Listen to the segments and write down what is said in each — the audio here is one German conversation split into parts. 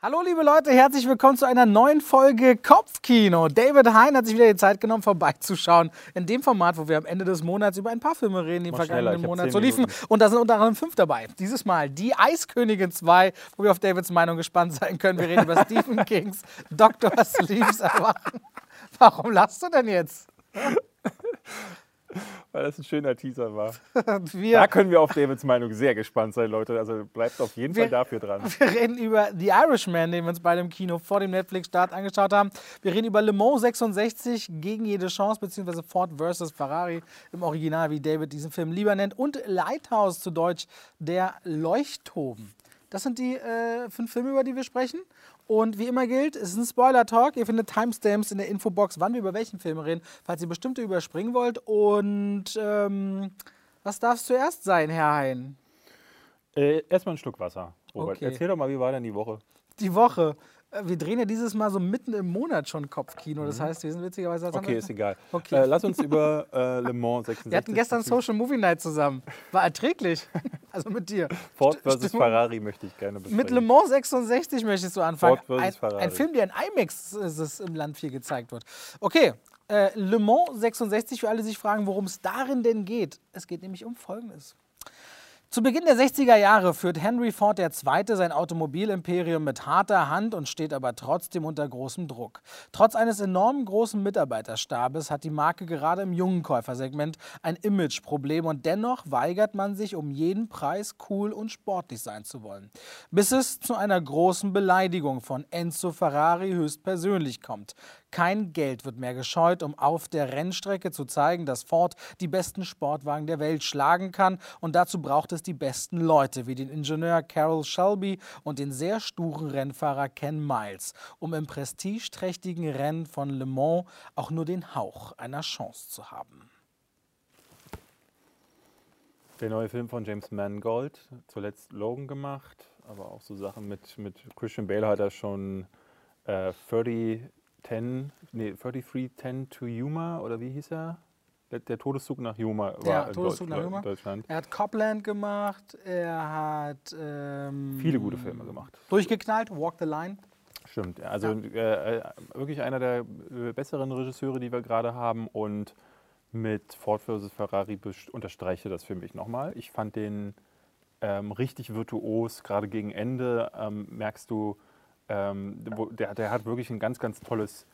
Hallo liebe Leute, herzlich willkommen zu einer neuen Folge Kopfkino. David Hein hat sich wieder die Zeit genommen, vorbeizuschauen. In dem Format, wo wir am Ende des Monats über ein paar Filme reden, die im vergangenen Monat so liefen. Und da sind unter anderem fünf dabei. Dieses Mal die Eiskönigin 2, wo wir auf Davids Meinung gespannt sein können. Wir reden über Stephen Kings Dr. Sleeps Erwachen. Warum lachst du denn jetzt? Weil das ein schöner Teaser war. Da können wir auf Davids Meinung sehr gespannt sein, Leute. Also bleibt auf jeden Wir- Fall dafür dran. Wir reden über The Irishman, den wir uns beide im Kino vor dem Netflix-Start angeschaut haben. Wir reden über Le Mans 66 gegen jede Chance, beziehungsweise Ford versus Ferrari im Original, wie David diesen Film lieber nennt. Und Lighthouse zu Deutsch, der Leuchtturm. Das sind die äh, fünf Filme, über die wir sprechen. Und wie immer gilt, es ist ein Spoiler-Talk. Ihr findet Timestamps in der Infobox, wann wir über welchen Film reden, falls ihr bestimmte überspringen wollt. Und ähm, was darf es zuerst sein, Herr Hein? Äh, erstmal einen Schluck Wasser. Robert, Okay. erzähl doch mal, wie war denn die Woche? die Woche. Äh, Wir drehen ja dieses Mal so mitten im Monat schon Kopfkino. Das heißt, wir sind witzigerweise Mhm. Okay, ist egal. Okay. Äh, lass uns über äh, Le Mans 66 Wir hatten gestern Social Movie Night zusammen. War erträglich. Also mit dir. Ford versus Stimmung- Ferrari möchte ich gerne besprechen. Mit Le Mans 66 möchtest du anfangen. Ford versus Ferrari. ein Film, der in IMAX ist im Land viel gezeigt wird. Okay, äh, Le Mans 66, für alle, die sich fragen, worum es darin denn geht. Es geht nämlich um Folgendes. Zu Beginn der 60er Jahre führt Henry Ford II. sein Automobilimperium mit harter Hand und steht aber trotzdem unter großem Druck. Trotz eines enorm großen Mitarbeiterstabes hat die Marke gerade im jungen Käufersegment ein Imageproblem und dennoch weigert man sich um jeden Preis cool und sportlich sein zu wollen. Bis es zu einer großen Beleidigung von Enzo Ferrari höchstpersönlich kommt. Kein Geld wird mehr gescheut, um auf der Rennstrecke zu zeigen, dass Ford die besten Sportwagen der Welt schlagen kann. Und dazu braucht es die besten Leute, wie den Ingenieur Carroll Shelby und den sehr sturen Rennfahrer Ken Miles, um im prestigeträchtigen Rennen von Le Mans auch nur den Hauch einer Chance zu haben. Der neue Film von James Mangold, zuletzt Logan gemacht, aber auch so Sachen mit, mit Christian Bale hat er schon äh, 30, 10, nee, 33, 10 to Yuma oder wie hieß er? Der, der Todeszug nach Yuma war Ja, in Todeszug Deutsch- nach Yuma. Deutschland. Er hat Copland gemacht, er hat ähm, Viele gute Filme gemacht. durchgeknallt, Walk the Line. Stimmt, ja. also äh, äh, wirklich einer der äh, besseren Regisseure, die wir gerade haben und mit Ford vs. Ferrari unterstreichte das für mich nochmal. Ich fand den ähm, richtig virtuos, gerade gegen Ende ähm, merkst du, ähm, wo, der, der hat wirklich ein ganz, ganz tolles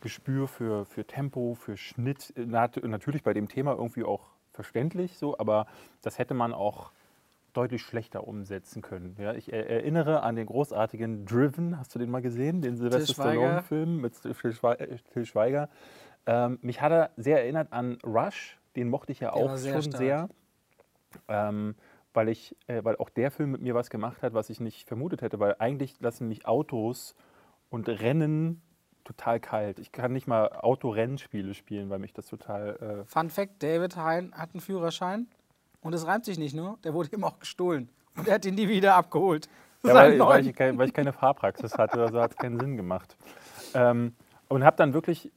Gespür für, für Tempo, für Schnitt. Nat natürlich bei dem Thema irgendwie auch verständlich so, aber das hätte man auch deutlich schlechter umsetzen können. Ja, ich er erinnere an den großartigen Driven, hast du den mal gesehen, den Sylvester. Stallone-Film mit Til Schweiger. Ähm, mich hat er sehr erinnert an Rush, den mochte ich ja Der auch sehr schon stark. sehr, ähm, weil, ich, äh, weil auch der Film mit mir was gemacht hat, was ich nicht vermutet hätte, weil eigentlich lassen mich Autos und Rennen total kalt. Ich kann nicht mal Autorennspiele spielen, weil mich das total... Äh, Fun Fact: David Hein hat einen Führerschein und es reimt sich nicht nur, der wurde ihm auch gestohlen. Und er hat ihn nie wieder abgeholt. Ja, weil, weil, ich, weil ich keine Fahrpraxis hatte, also hat es keinen Sinn gemacht. Ähm, und habe dann wirklich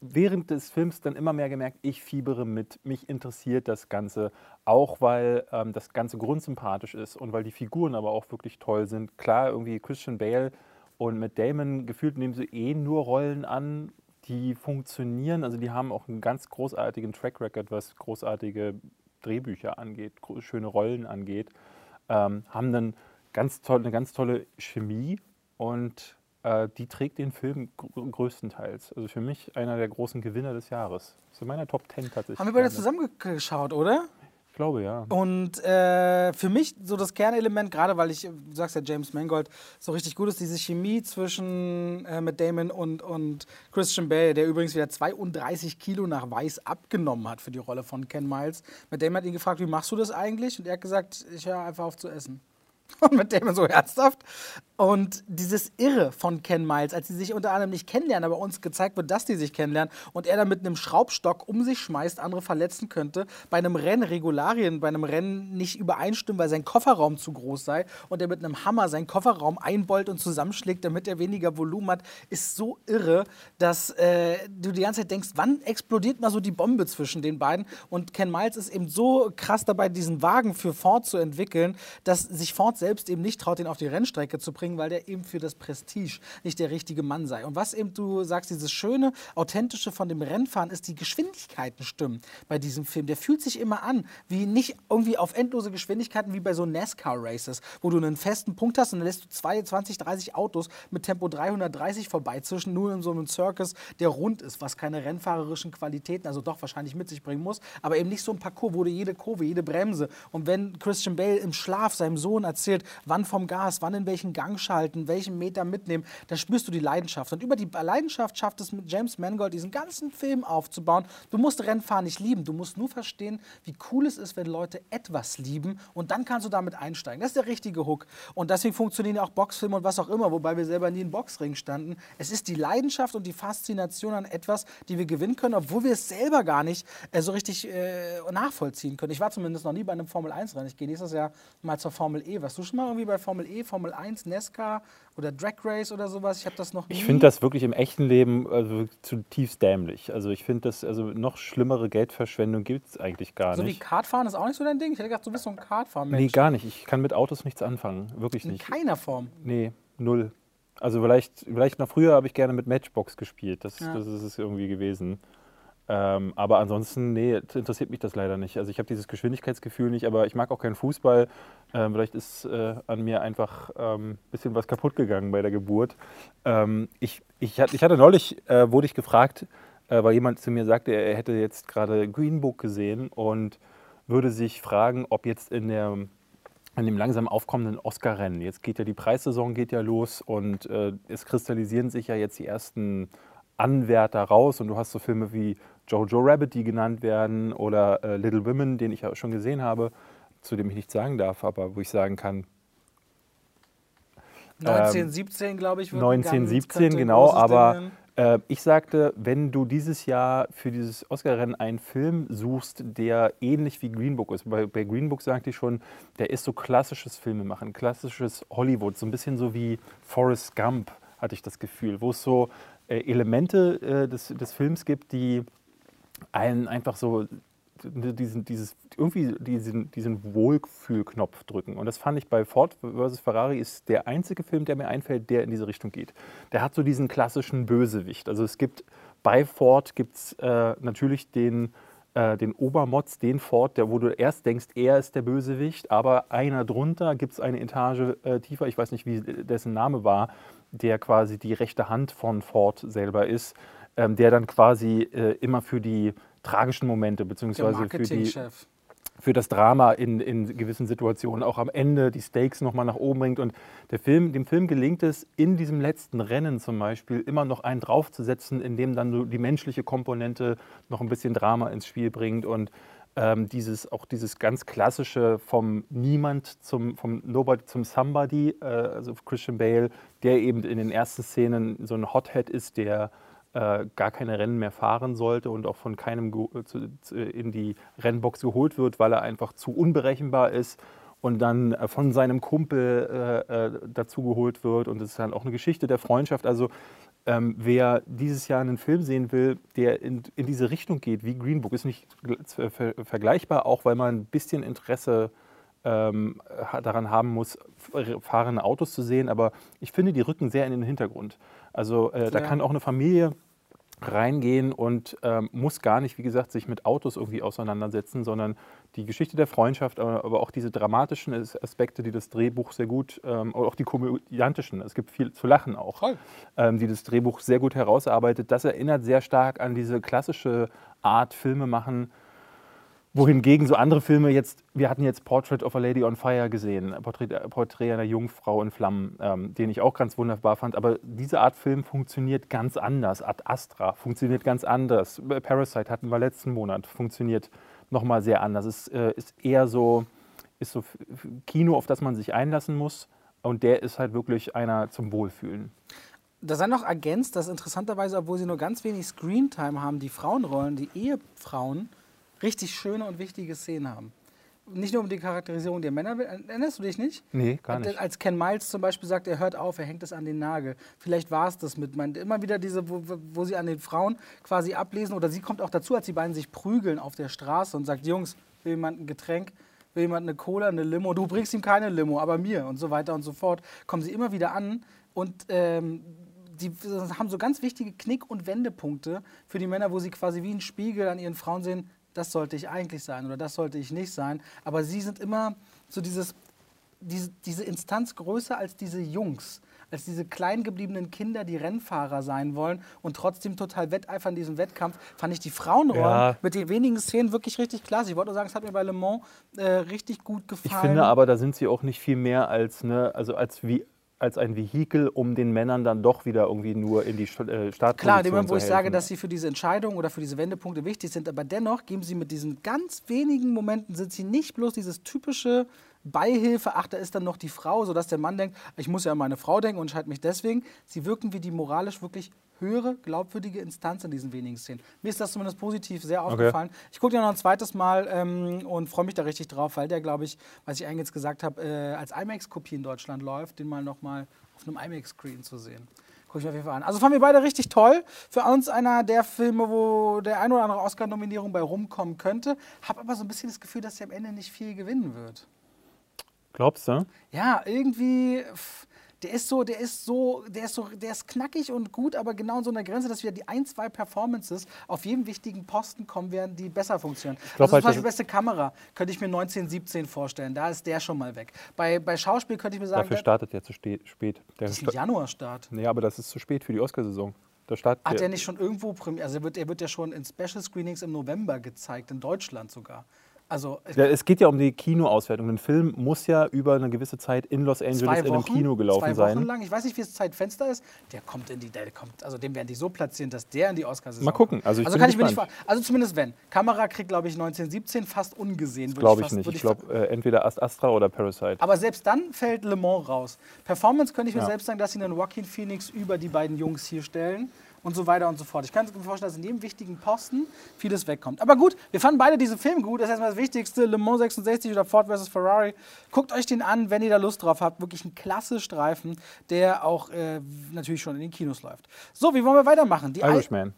während des Films dann immer mehr gemerkt, ich fiebere mit, mich interessiert das Ganze, auch weil ähm, das Ganze grundsympathisch ist und weil die Figuren aber auch wirklich toll sind. Klar, irgendwie Christian Bale und mit Damon gefühlt nehmen sie eh nur Rollen an, die funktionieren. Also die haben auch einen ganz großartigen Track Record, was großartige Drehbücher angeht, schöne Rollen angeht. Ähm, haben dann ganz toll, eine ganz tolle Chemie und äh, die trägt den Film gr größtenteils. Also für mich einer der großen Gewinner des Jahres. So meiner Top 10 tatsächlich. Haben wir beide zusammengeschaut, oder? Ich glaube, ja. Und äh, für mich so das Kernelement, gerade weil ich, du sagst ja, James Mangold so richtig gut ist, diese Chemie zwischen äh, Matt Damon und, und Christian Bale, der übrigens wieder 32 Kilo nach Weiß abgenommen hat für die Rolle von Ken Miles. Matt Damon hat ihn gefragt, wie machst du das eigentlich? Und er hat gesagt, ich höre einfach auf zu essen. Und mit Damon so herzhaft. Und dieses Irre von Ken Miles, als sie sich unter anderem nicht kennenlernen, aber uns gezeigt wird, dass die sich kennenlernen und er dann mit einem Schraubstock um sich schmeißt, andere verletzen könnte, bei einem Rennen Regularien, bei einem Rennen nicht übereinstimmen, weil sein Kofferraum zu groß sei und er mit einem Hammer seinen Kofferraum einbeult und zusammenschlägt, damit er weniger Volumen hat, ist so irre, dass äh, du die ganze Zeit denkst, wann explodiert mal so die Bombe zwischen den beiden? Und Ken Miles ist eben so krass dabei, diesen Wagen für Ford zu entwickeln, dass sich Ford Ford selbst eben nicht traut, den auf die Rennstrecke zu bringen, weil der eben für das Prestige nicht der richtige Mann sei. Und was eben du sagst, dieses schöne, authentische von dem Rennfahren ist, die Geschwindigkeiten stimmen bei diesem Film. Der fühlt sich immer an, wie nicht irgendwie auf endlose Geschwindigkeiten wie bei so NASCAR-Races, wo du einen festen Punkt hast und dann lässt du 20, 30 Autos mit Tempo 330 vorbeizischen, nur in so einem Circus, der rund ist, was keine rennfahrerischen Qualitäten, also doch wahrscheinlich mit sich bringen muss, aber eben nicht so ein Parcours, wo du jede Kurve, jede Bremse und wenn Christian Bale im Schlaf seinem Sohn erzählt, wann vom Gas, wann in welchen Gang schalten, welchen Meter mitnehmen, da spürst du die Leidenschaft. Und über die Leidenschaft schafft es mit James Mangold, diesen ganzen Film aufzubauen. Du musst Rennfahren nicht lieben, du musst nur verstehen, wie cool es ist, wenn Leute etwas lieben und dann kannst du damit einsteigen. Das ist der richtige Hook. Und deswegen funktionieren ja auch Boxfilme und was auch immer, wobei wir selber nie in Boxring standen. Es ist die Leidenschaft und die Faszination an etwas, die wir gewinnen können, obwohl wir es selber gar nicht äh, so richtig äh, nachvollziehen können. Ich war zumindest noch nie bei einem Formel-1-Rennen. Ich gehe nächstes Jahr mal zur Formel E. Warst du schon mal irgendwie bei Formel E, Formel 1, NASCAR oder Drag Race oder sowas? Ich habe das noch nie. Ich finde das wirklich im echten Leben also, zutiefst dämlich. Also ich finde das, also noch schlimmere Geldverschwendung gibt es eigentlich gar so nicht. So wie Kartfahren ist auch nicht so dein Ding? Ich hätte gedacht, du bist so ein Kartfahren-Mensch. Nee, gar nicht. Ich kann mit Autos nichts anfangen. Wirklich nicht. In keiner Form? Nee, null. Also vielleicht, vielleicht noch früher habe ich gerne mit Matchbox gespielt. Das, Ja. das ist es irgendwie gewesen. Ähm, aber ansonsten, nee, interessiert mich das leider nicht. Also ich habe dieses Geschwindigkeitsgefühl nicht, aber ich mag auch keinen Fußball. Ähm, vielleicht ist äh, an mir einfach ein ähm, bisschen was kaputt gegangen bei der Geburt. Ähm, ich, ich, ich hatte neulich, äh, wurde ich gefragt, äh, weil jemand zu mir sagte, er hätte jetzt gerade Green Book gesehen und würde sich fragen, ob jetzt in der in dem langsam aufkommenden Oscar-Rennen. Jetzt geht ja die Preissaison geht ja los und äh, es kristallisieren sich ja jetzt die ersten Anwärter raus und du hast so Filme wie Jojo Rabbit, die genannt werden oder äh, Little Women, den ich ja schon gesehen habe, zu dem ich nichts sagen darf, aber wo ich sagen kann, 1917, glaube ich, wird 1917, ganz- könnte ein genau, aber äh, ich sagte, wenn du dieses Jahr für dieses Oscar-Rennen einen Film suchst, der ähnlich wie Green Book ist, bei, bei Green Book sagte ich schon, der ist so klassisches Filmemachen, klassisches Hollywood, so ein bisschen so wie Forrest Gump, hatte ich das Gefühl, wo es so äh, Elemente äh, des, des Films gibt, die einen einfach so diesen, dieses, irgendwie diesen, diesen Wohlfühlknopf drücken. Und das fand ich bei Ford vs. Ferrari ist der einzige Film, der mir einfällt, der in diese Richtung geht. Der hat so diesen klassischen Bösewicht. Also es gibt bei Ford gibt es äh, natürlich den, äh, den Obermotz, den Ford, der, wo du erst denkst, er ist der Bösewicht, aber einer drunter gibt es eine Etage äh, tiefer, ich weiß nicht, wie dessen Name war, der quasi die rechte Hand von Ford selber ist, ähm, der dann quasi äh, immer für die tragischen Momente beziehungsweise für, die, für das Drama in, in gewissen Situationen auch am Ende die Stakes nochmal nach oben bringt. Und der Film, dem Film gelingt es, in diesem letzten Rennen zum Beispiel immer noch einen draufzusetzen, in dem dann so die menschliche Komponente noch ein bisschen Drama ins Spiel bringt und ähm, dieses, auch dieses ganz klassische vom Niemand zum vom Nobody zum Somebody, äh, also Christian Bale, der eben in den ersten Szenen so ein Hothead ist, der äh, gar keine Rennen mehr fahren sollte und auch von keinem äh, in die Rennbox geholt wird, weil er einfach zu unberechenbar ist und dann äh, von seinem Kumpel dazu geholt wird und es ist dann auch eine Geschichte der Freundschaft. Also ähm, wer dieses Jahr einen Film sehen will, der in, in diese Richtung geht, wie Green Book, ist nicht gl- ver vergleichbar, auch weil man ein bisschen Interesse ähm, daran haben muss, fahrende Autos zu sehen. Aber ich finde, die rücken sehr in den Hintergrund. Also äh, da Ja. kann auch eine Familie reingehen und ähm, muss gar nicht, wie gesagt, sich mit Autos irgendwie auseinandersetzen, sondern die Geschichte der Freundschaft, aber, auch diese dramatischen As- Aspekte, die das Drehbuch sehr gut, ähm, auch die komödiantischen, es gibt viel zu lachen auch, ähm, die das Drehbuch sehr gut herausarbeitet. Das erinnert sehr stark an diese klassische Art Filme machen, wohingegen so andere Filme jetzt, wir hatten jetzt Portrait of a Lady on Fire gesehen, Porträt, Porträt einer Jungfrau in Flammen, ähm, den ich auch ganz wunderbar fand. Aber diese Art Film funktioniert ganz anders. Ad Astra funktioniert ganz anders. Parasite hatten wir letzten Monat, funktioniert nochmal sehr anders. Es äh, ist eher so, ist so Kino, auf das man sich einlassen muss. Und der ist halt wirklich einer zum Wohlfühlen. Da sei noch ergänzt, dass interessanterweise, obwohl sie nur ganz wenig Screentime haben, die Frauenrollen, die Ehefrauen, richtig schöne und wichtige Szenen haben. Nicht nur um die Charakterisierung der Männer, erinnerst du dich nicht? Nee, gar nicht. Als Ken Miles zum Beispiel sagt, er hört auf, er hängt es an den Nagel. Vielleicht war es das mit. Man, immer wieder diese, wo, wo sie an den Frauen quasi ablesen, oder sie kommt auch dazu, als die beiden sich prügeln auf der Straße und sagt: Jungs, will jemand ein Getränk? will jemand eine Cola, eine Limo, du bringst ihm keine Limo, aber mir und so weiter und so fort, kommen sie immer wieder an und ähm, die haben so ganz wichtige Knick- und Wendepunkte für die Männer, wo sie quasi wie ein Spiegel an ihren Frauen sehen, das sollte ich eigentlich sein oder das sollte ich nicht sein. Aber sie sind immer so dieses, diese, diese Instanz größer als diese Jungs, als diese klein gebliebenen Kinder, die Rennfahrer sein wollen und trotzdem total wetteifern in diesem Wettkampf, fand ich die Frauenrollen Ja. mit den wenigen Szenen wirklich richtig klasse. Ich wollte nur sagen, es hat mir bei Le Mans äh, richtig gut gefallen. Ich finde aber, da sind sie auch nicht viel mehr als, ne, also als, wie, als ein Vehikel, um den Männern dann doch wieder irgendwie nur in die äh, Startposition Klar, dem Moment, wo ich sage, dass sie für diese Entscheidung oder für diese Wendepunkte wichtig sind, aber dennoch geben sie mit diesen ganz wenigen Momenten, sind sie nicht bloß dieses typische Beihilfe, ach, da ist dann noch die Frau, sodass der Mann denkt, ich muss ja an meine Frau denken und entscheide mich deswegen. Sie wirken wie die moralisch wirklich höhere, glaubwürdige Instanz in diesen wenigen Szenen. Mir ist das zumindest positiv sehr aufgefallen. Ich gucke den noch ein zweites Mal ähm, und freue mich da richtig drauf, weil der, glaube ich, was ich eingangs gesagt habe, äh, als IMAX-Kopie in Deutschland läuft, den mal nochmal auf einem IMAX-Screen zu sehen. Gucke ich mir auf jeden Fall an. Also fanden wir beide richtig toll. Für uns einer der Filme, wo der ein oder andere Oscar-Nominierung bei rumkommen könnte. Habe aber so ein bisschen das Gefühl, dass er am Ende nicht viel gewinnen wird. Glaubst du? Ja, irgendwie. pff, Der ist so, der ist so, der ist so, der ist knackig und gut, aber genau in so einer Grenze, dass wieder die ein, zwei Performances auf jedem wichtigen Posten kommen werden, die besser funktionieren. glaub also halt, zum Beispiel dass- beste Kamera könnte ich mir 1917 vorstellen. Da ist der schon mal weg. Bei, bei Schauspiel könnte ich mir sagen, Dafür der- startet er zu spät. Der das ist ein Januarstart. nee, aber das ist zu spät für die Oscarsaison. Da Hat der- er nicht schon irgendwo Premiere? Also er wird, er wird ja schon in Special Screenings im November gezeigt, in Deutschland sogar. Also Ja, es geht ja um die Kinoauswertung. Ein Film muss ja über eine gewisse Zeit in Los Angeles zwei in einem Wochen, Kino gelaufen zwei Wochen sein. lang. Ich weiß nicht, wie das Zeitfenster ist. Der kommt in die, der kommt, also dem werden die so platzieren, dass der in die Oscarsaison Mal gucken. Also ich also kann ich mir nicht Also zumindest wenn. Kamera kriegt, glaube ich, 1917 fast ungesehen. Glaube ich fast- nicht. Ich glaube, äh, entweder Ast- Astra oder Parasite. aber selbst dann fällt Le Mans raus. Performance könnte ich mir Ja. selbst sagen, dass sie einen Joaquin Phoenix über die beiden Jungs hier stellen und so weiter und so fort. Ich kann mir vorstellen, dass in jedem wichtigen Posten vieles wegkommt. Aber gut, wir fanden beide diesen Film gut. Das ist erstmal das Wichtigste. Le Mans 66 oder Ford vs. Ferrari. Guckt euch den an, wenn ihr da Lust drauf habt. Wirklich ein klasse Streifen, der auch äh, natürlich schon in den Kinos läuft. So, wie wollen wir weitermachen? Die Irishman.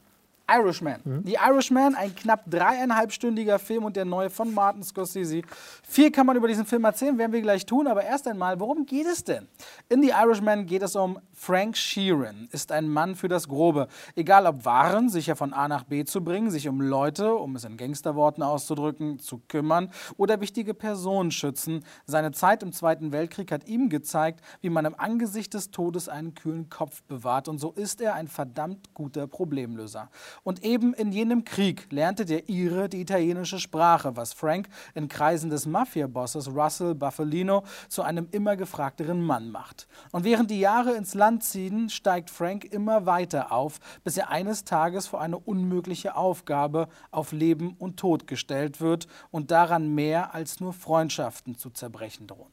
Irishman. Die Irishman, ein knapp dreieinhalbstündiger Film und der neue von Martin Scorsese. Viel kann man über diesen Film erzählen, werden wir gleich tun, aber erst einmal, worum geht es denn? In The Irishman geht es um Frank Sheeran, ist ein Mann für das Grobe. Egal ob Waren, sicher von A nach B zu bringen, sich um Leute, um es in Gangsterworten auszudrücken, zu kümmern oder wichtige Personen schützen. Seine Zeit im Zweiten Weltkrieg hat ihm gezeigt, wie man im Angesicht des Todes einen kühlen Kopf bewahrt und so ist er ein verdammt guter Problemlöser. Und eben in jenem Krieg lernte der Ire die italienische Sprache, was Frank in Kreisen des Mafia-Bosses Russell Buffalino zu einem immer gefragteren Mann macht. Und während die Jahre ins Land ziehen, steigt Frank immer weiter auf, bis er eines Tages vor eine unmögliche Aufgabe auf Leben und Tod gestellt wird und daran mehr als nur Freundschaften zu zerbrechen drohen.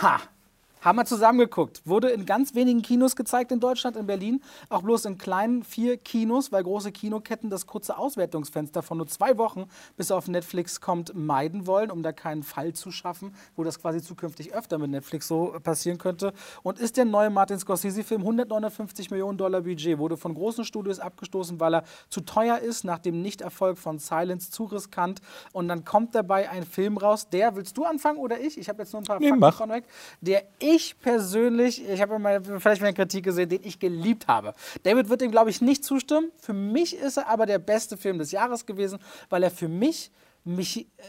Ha! Haben wir zusammen geguckt. Wurde in ganz wenigen Kinos gezeigt in Deutschland, in Berlin. Auch bloß in kleinen vier Kinos, weil große Kinoketten das kurze Auswertungsfenster von nur zwei Wochen, bis er auf Netflix kommt, meiden wollen, um da keinen Fall zu schaffen, wo das quasi zukünftig öfter mit Netflix so passieren könnte. Und ist der neue Martin Scorsese-Film 159 Millionen Dollar Budget, wurde von großen Studios abgestoßen, weil er zu teuer ist, nach dem Nichterfolg von Silence zu riskant. Und dann kommt dabei ein Film raus, der, willst du anfangen oder ich? Ich habe jetzt nur ein paar Nee, Fakten mach. von weg, der ich persönlich, ich habe mal vielleicht eine Kritik gesehen, den ich geliebt habe. David wird dem, glaube ich, nicht zustimmen. Für mich ist er aber der beste Film des Jahres gewesen, weil er für mich mich, äh,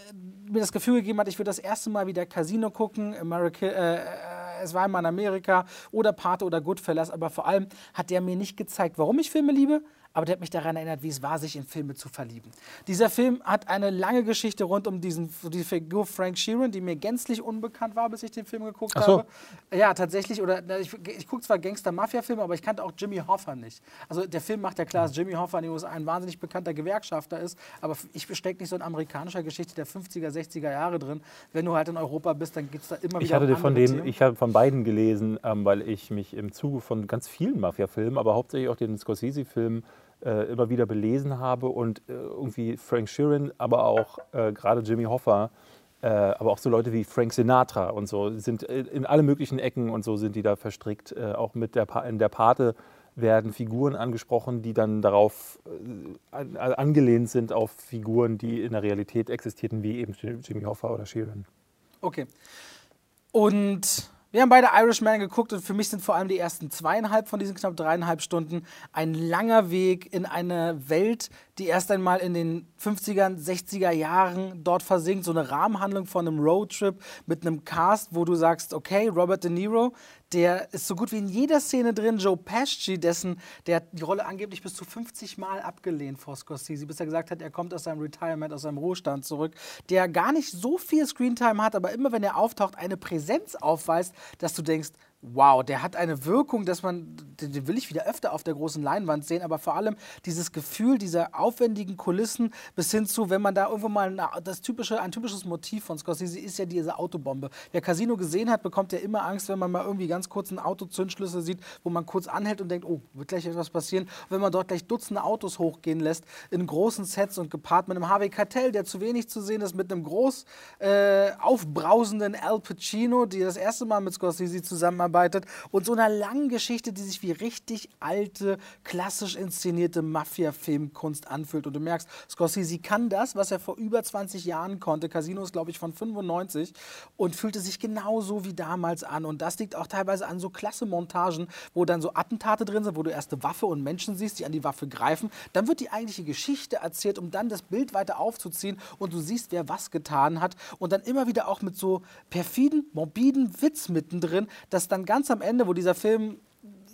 mir das Gefühl gegeben hat, ich würde das erste Mal wieder Casino gucken, America, äh, äh, es war einmal in Amerika oder Pate oder Goodfellas, aber vor allem hat der mir nicht gezeigt, warum ich Filme liebe, aber der hat mich daran erinnert, wie es war, sich in Filme zu verlieben. Dieser Film hat eine lange Geschichte rund um diesen, die Figur Frank Sheeran, die mir gänzlich unbekannt war, bis ich den Film geguckt so. habe. Ja, tatsächlich. Oder ich, ich gucke zwar Gangster-Mafia-Filme, aber ich kannte auch Jimmy Hoffa nicht. Also der Film macht ja klar, dass Jimmy Hoffa in den USA ein wahnsinnig bekannter Gewerkschafter ist, aber ich stecke nicht so in amerikanischer Geschichte der 50er, 60er Jahre drin. Wenn du halt in Europa bist, dann gibt es da immer wieder Ich hatte von denen, ich habe von beiden gelesen, ähm, weil ich mich im Zuge von ganz vielen Mafia-Filmen, aber hauptsächlich auch den Scorsese-Filmen äh, immer wieder belesen habe und äh, irgendwie Frank Sheeran, aber auch äh, gerade Jimmy Hoffa, äh, aber auch so Leute wie Frank Sinatra und so sind äh, in alle möglichen Ecken und so sind die da verstrickt, äh, auch mit der pa in der Pate werden Figuren angesprochen, die dann darauf an, angelehnt sind auf Figuren, die in der Realität existierten, wie eben Jimmy Hoffa oder Sheeran. Okay. Und wir haben beide Irishman geguckt und für mich sind vor allem die ersten zweieinhalb von diesen knapp dreieinhalb Stunden ein langer Weg in eine Welt, die erst einmal in den 50er, 60er Jahren dort versinkt. So eine Rahmenhandlung von einem Roadtrip mit einem Cast, wo du sagst, okay, Robert De Niro, der ist so gut wie in jeder Szene drin. Joe Pesci, dessen, der hat die Rolle angeblich bis zu 50 Mal abgelehnt vor Scorsese, bis er gesagt hat, er kommt aus seinem Retirement, aus seinem Ruhestand zurück. Der gar nicht so viel Screentime hat, aber immer wenn er auftaucht, eine Präsenz aufweist, dass du denkst, wow, der hat eine Wirkung, dass man, den will ich wieder öfter auf der großen Leinwand sehen, aber vor allem dieses Gefühl dieser aufwendigen Kulissen bis hin zu, wenn man da irgendwo mal das typische, ein typisches Motiv von Scorsese ist ja diese Autobombe. Wer Casino gesehen hat, bekommt ja immer Angst, wenn man mal irgendwie ganz kurz einen Autozündschlüssel sieht, wo man kurz anhält und denkt, oh, wird gleich etwas passieren. Wenn man dort gleich Dutzende Autos hochgehen lässt, in großen Sets und gepaart mit einem Harvey Keitel, der zu wenig zu sehen ist, mit einem groß äh, aufbrausenden Al Pacino, die das erste Mal mit Scorsese zusammenarbeitet, zusammenarbeitet und so einer langen Geschichte, die sich wie richtig alte, klassisch inszenierte Mafia-Filmkunst anfühlt. Und du merkst, Scorsese kann das, was er vor über 20 Jahren konnte. Casino ist, glaube ich, von 95 und fühlte sich genauso wie damals an. Und das liegt auch teilweise an so klasse Montagen, wo dann so Attentate drin sind, wo du erst eine Waffe und Menschen siehst, die an die Waffe greifen. Dann wird die eigentliche Geschichte erzählt, um dann das Bild weiter aufzuziehen und du siehst, wer was getan hat. Und dann immer wieder auch mit so perfiden, morbiden Witz mittendrin, dass dann dann ganz am Ende, wo dieser Film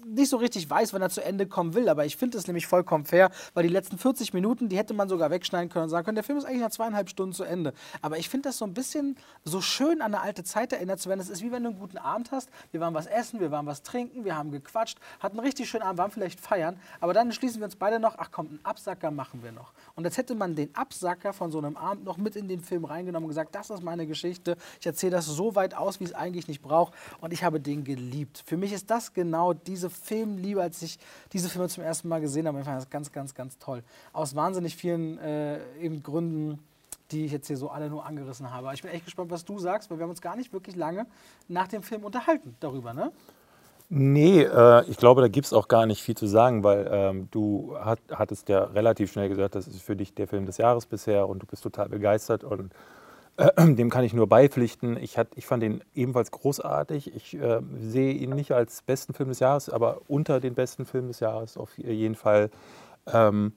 nicht so richtig weiß, wann er zu Ende kommen will. Aber ich finde es nämlich vollkommen fair, weil die letzten 40 Minuten, die hätte man sogar wegschneiden können und sagen können, der Film ist eigentlich nach zweieinhalb Stunden zu Ende. Aber ich finde das so ein bisschen so schön an eine alte Zeit erinnert zu werden. Es ist wie wenn du einen guten Abend hast. Wir waren was essen, wir waren was trinken, wir haben gequatscht, hatten einen richtig schönen Abend, waren vielleicht feiern. Aber dann schließen wir uns beide noch, ach komm, einen Absacker machen wir noch. Und jetzt hätte man den Absacker von so einem Abend noch mit in den Film reingenommen und gesagt, das ist meine Geschichte. Ich erzähle das so weit aus, wie es eigentlich nicht braucht. Und ich habe den geliebt. Für mich ist das genau diese Film lieber, als ich diese Filme zum ersten Mal gesehen habe. Ich fand das ganz, ganz, ganz toll. Aus wahnsinnig vielen äh, eben Gründen, die ich jetzt hier so alle nur angerissen habe. Ich bin echt gespannt, was du sagst, weil wir haben uns gar nicht wirklich lange nach dem Film unterhalten darüber, ne? Nee, äh, ich glaube, da gibt es auch gar nicht viel zu sagen, weil ähm, du hat, hattest ja relativ schnell gesagt, das ist für dich der Film des Jahres bisher und du bist total begeistert und dem kann ich nur beipflichten. Ich, hat, ich fand ihn ebenfalls großartig. Ich äh, sehe ihn nicht als besten Film des Jahres, aber unter den besten Filmen des Jahres auf jeden Fall. Ähm,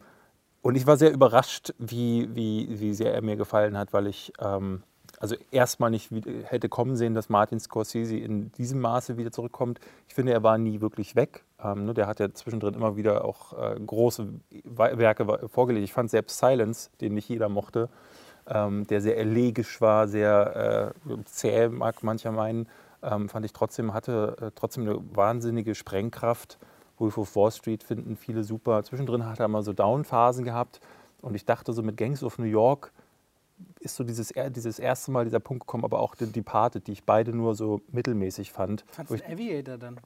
und ich war sehr überrascht, wie, wie, wie sehr er mir gefallen hat, weil ich ähm, also erstmal nicht hätte kommen sehen, dass Martin Scorsese in diesem Maße wieder zurückkommt. Ich finde, er war nie wirklich weg. Ähm, ne, der hat ja zwischendrin immer wieder auch äh, große Werke vorgelegt. Ich fand selbst Silence, den nicht jeder mochte, ähm, der sehr elegisch war, sehr äh, zäh, mag mancher meinen, ähm, fand ich trotzdem, hatte äh, trotzdem eine wahnsinnige Sprengkraft. Wolf of Wall Street finden viele super. Zwischendrin hat er mal so Downphasen gehabt und ich dachte so mit Gangs of New York ist so dieses, dieses erste Mal dieser Punkt gekommen, aber auch The Departed, die ich beide nur so mittelmäßig fand. Fandest du Aviator dann?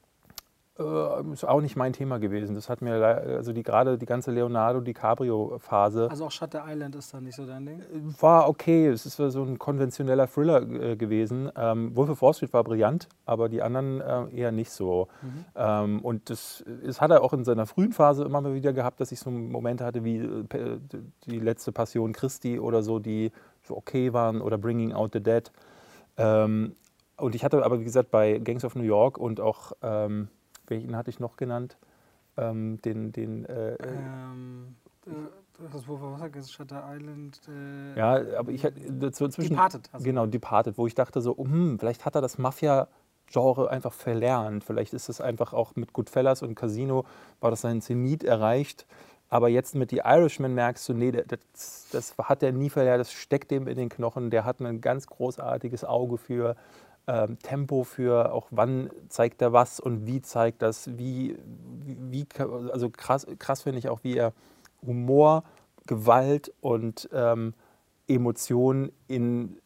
Äh, ist auch nicht mein Thema gewesen. Das hat mir also die gerade die ganze Leonardo DiCaprio Phase. Also auch Shutter Island ist da nicht so dein Ding? Äh, war okay. Es ist so ein konventioneller Thriller äh, gewesen. Ähm, Wolf of Wall Street war brillant, aber die anderen äh, eher nicht so. Mhm. Ähm, und das, das hat er auch in seiner frühen Phase immer mal wieder gehabt, dass ich so Momente hatte wie äh, die letzte Passion Christi oder so, die so okay waren oder Bringing Out the Dead. Ähm, und ich hatte aber, wie gesagt, bei Gangs of New York und auch ähm, welchen hatte ich noch genannt? Ähm, den, den, äh, äh ähm, äh, das wo was ist Shutter Island. Äh, ja, aber ich hatte so zwischen, Departed. Also. Genau, Departed, wo ich dachte so, hm, vielleicht hat er das Mafia Genre einfach verlernt. Vielleicht ist es einfach auch mit Goodfellas und Casino war das sein Zenit erreicht. Aber jetzt mit The Irishman merkst du, nee, das, das hat er nie verlernt, das steckt dem in den Knochen. Der hat ein ganz großartiges Auge für ähm, Tempo für auch wann zeigt er was und wie zeigt das, wie, wie also krass, krass finde ich auch, wie er Humor, Gewalt und ähm, Emotionen in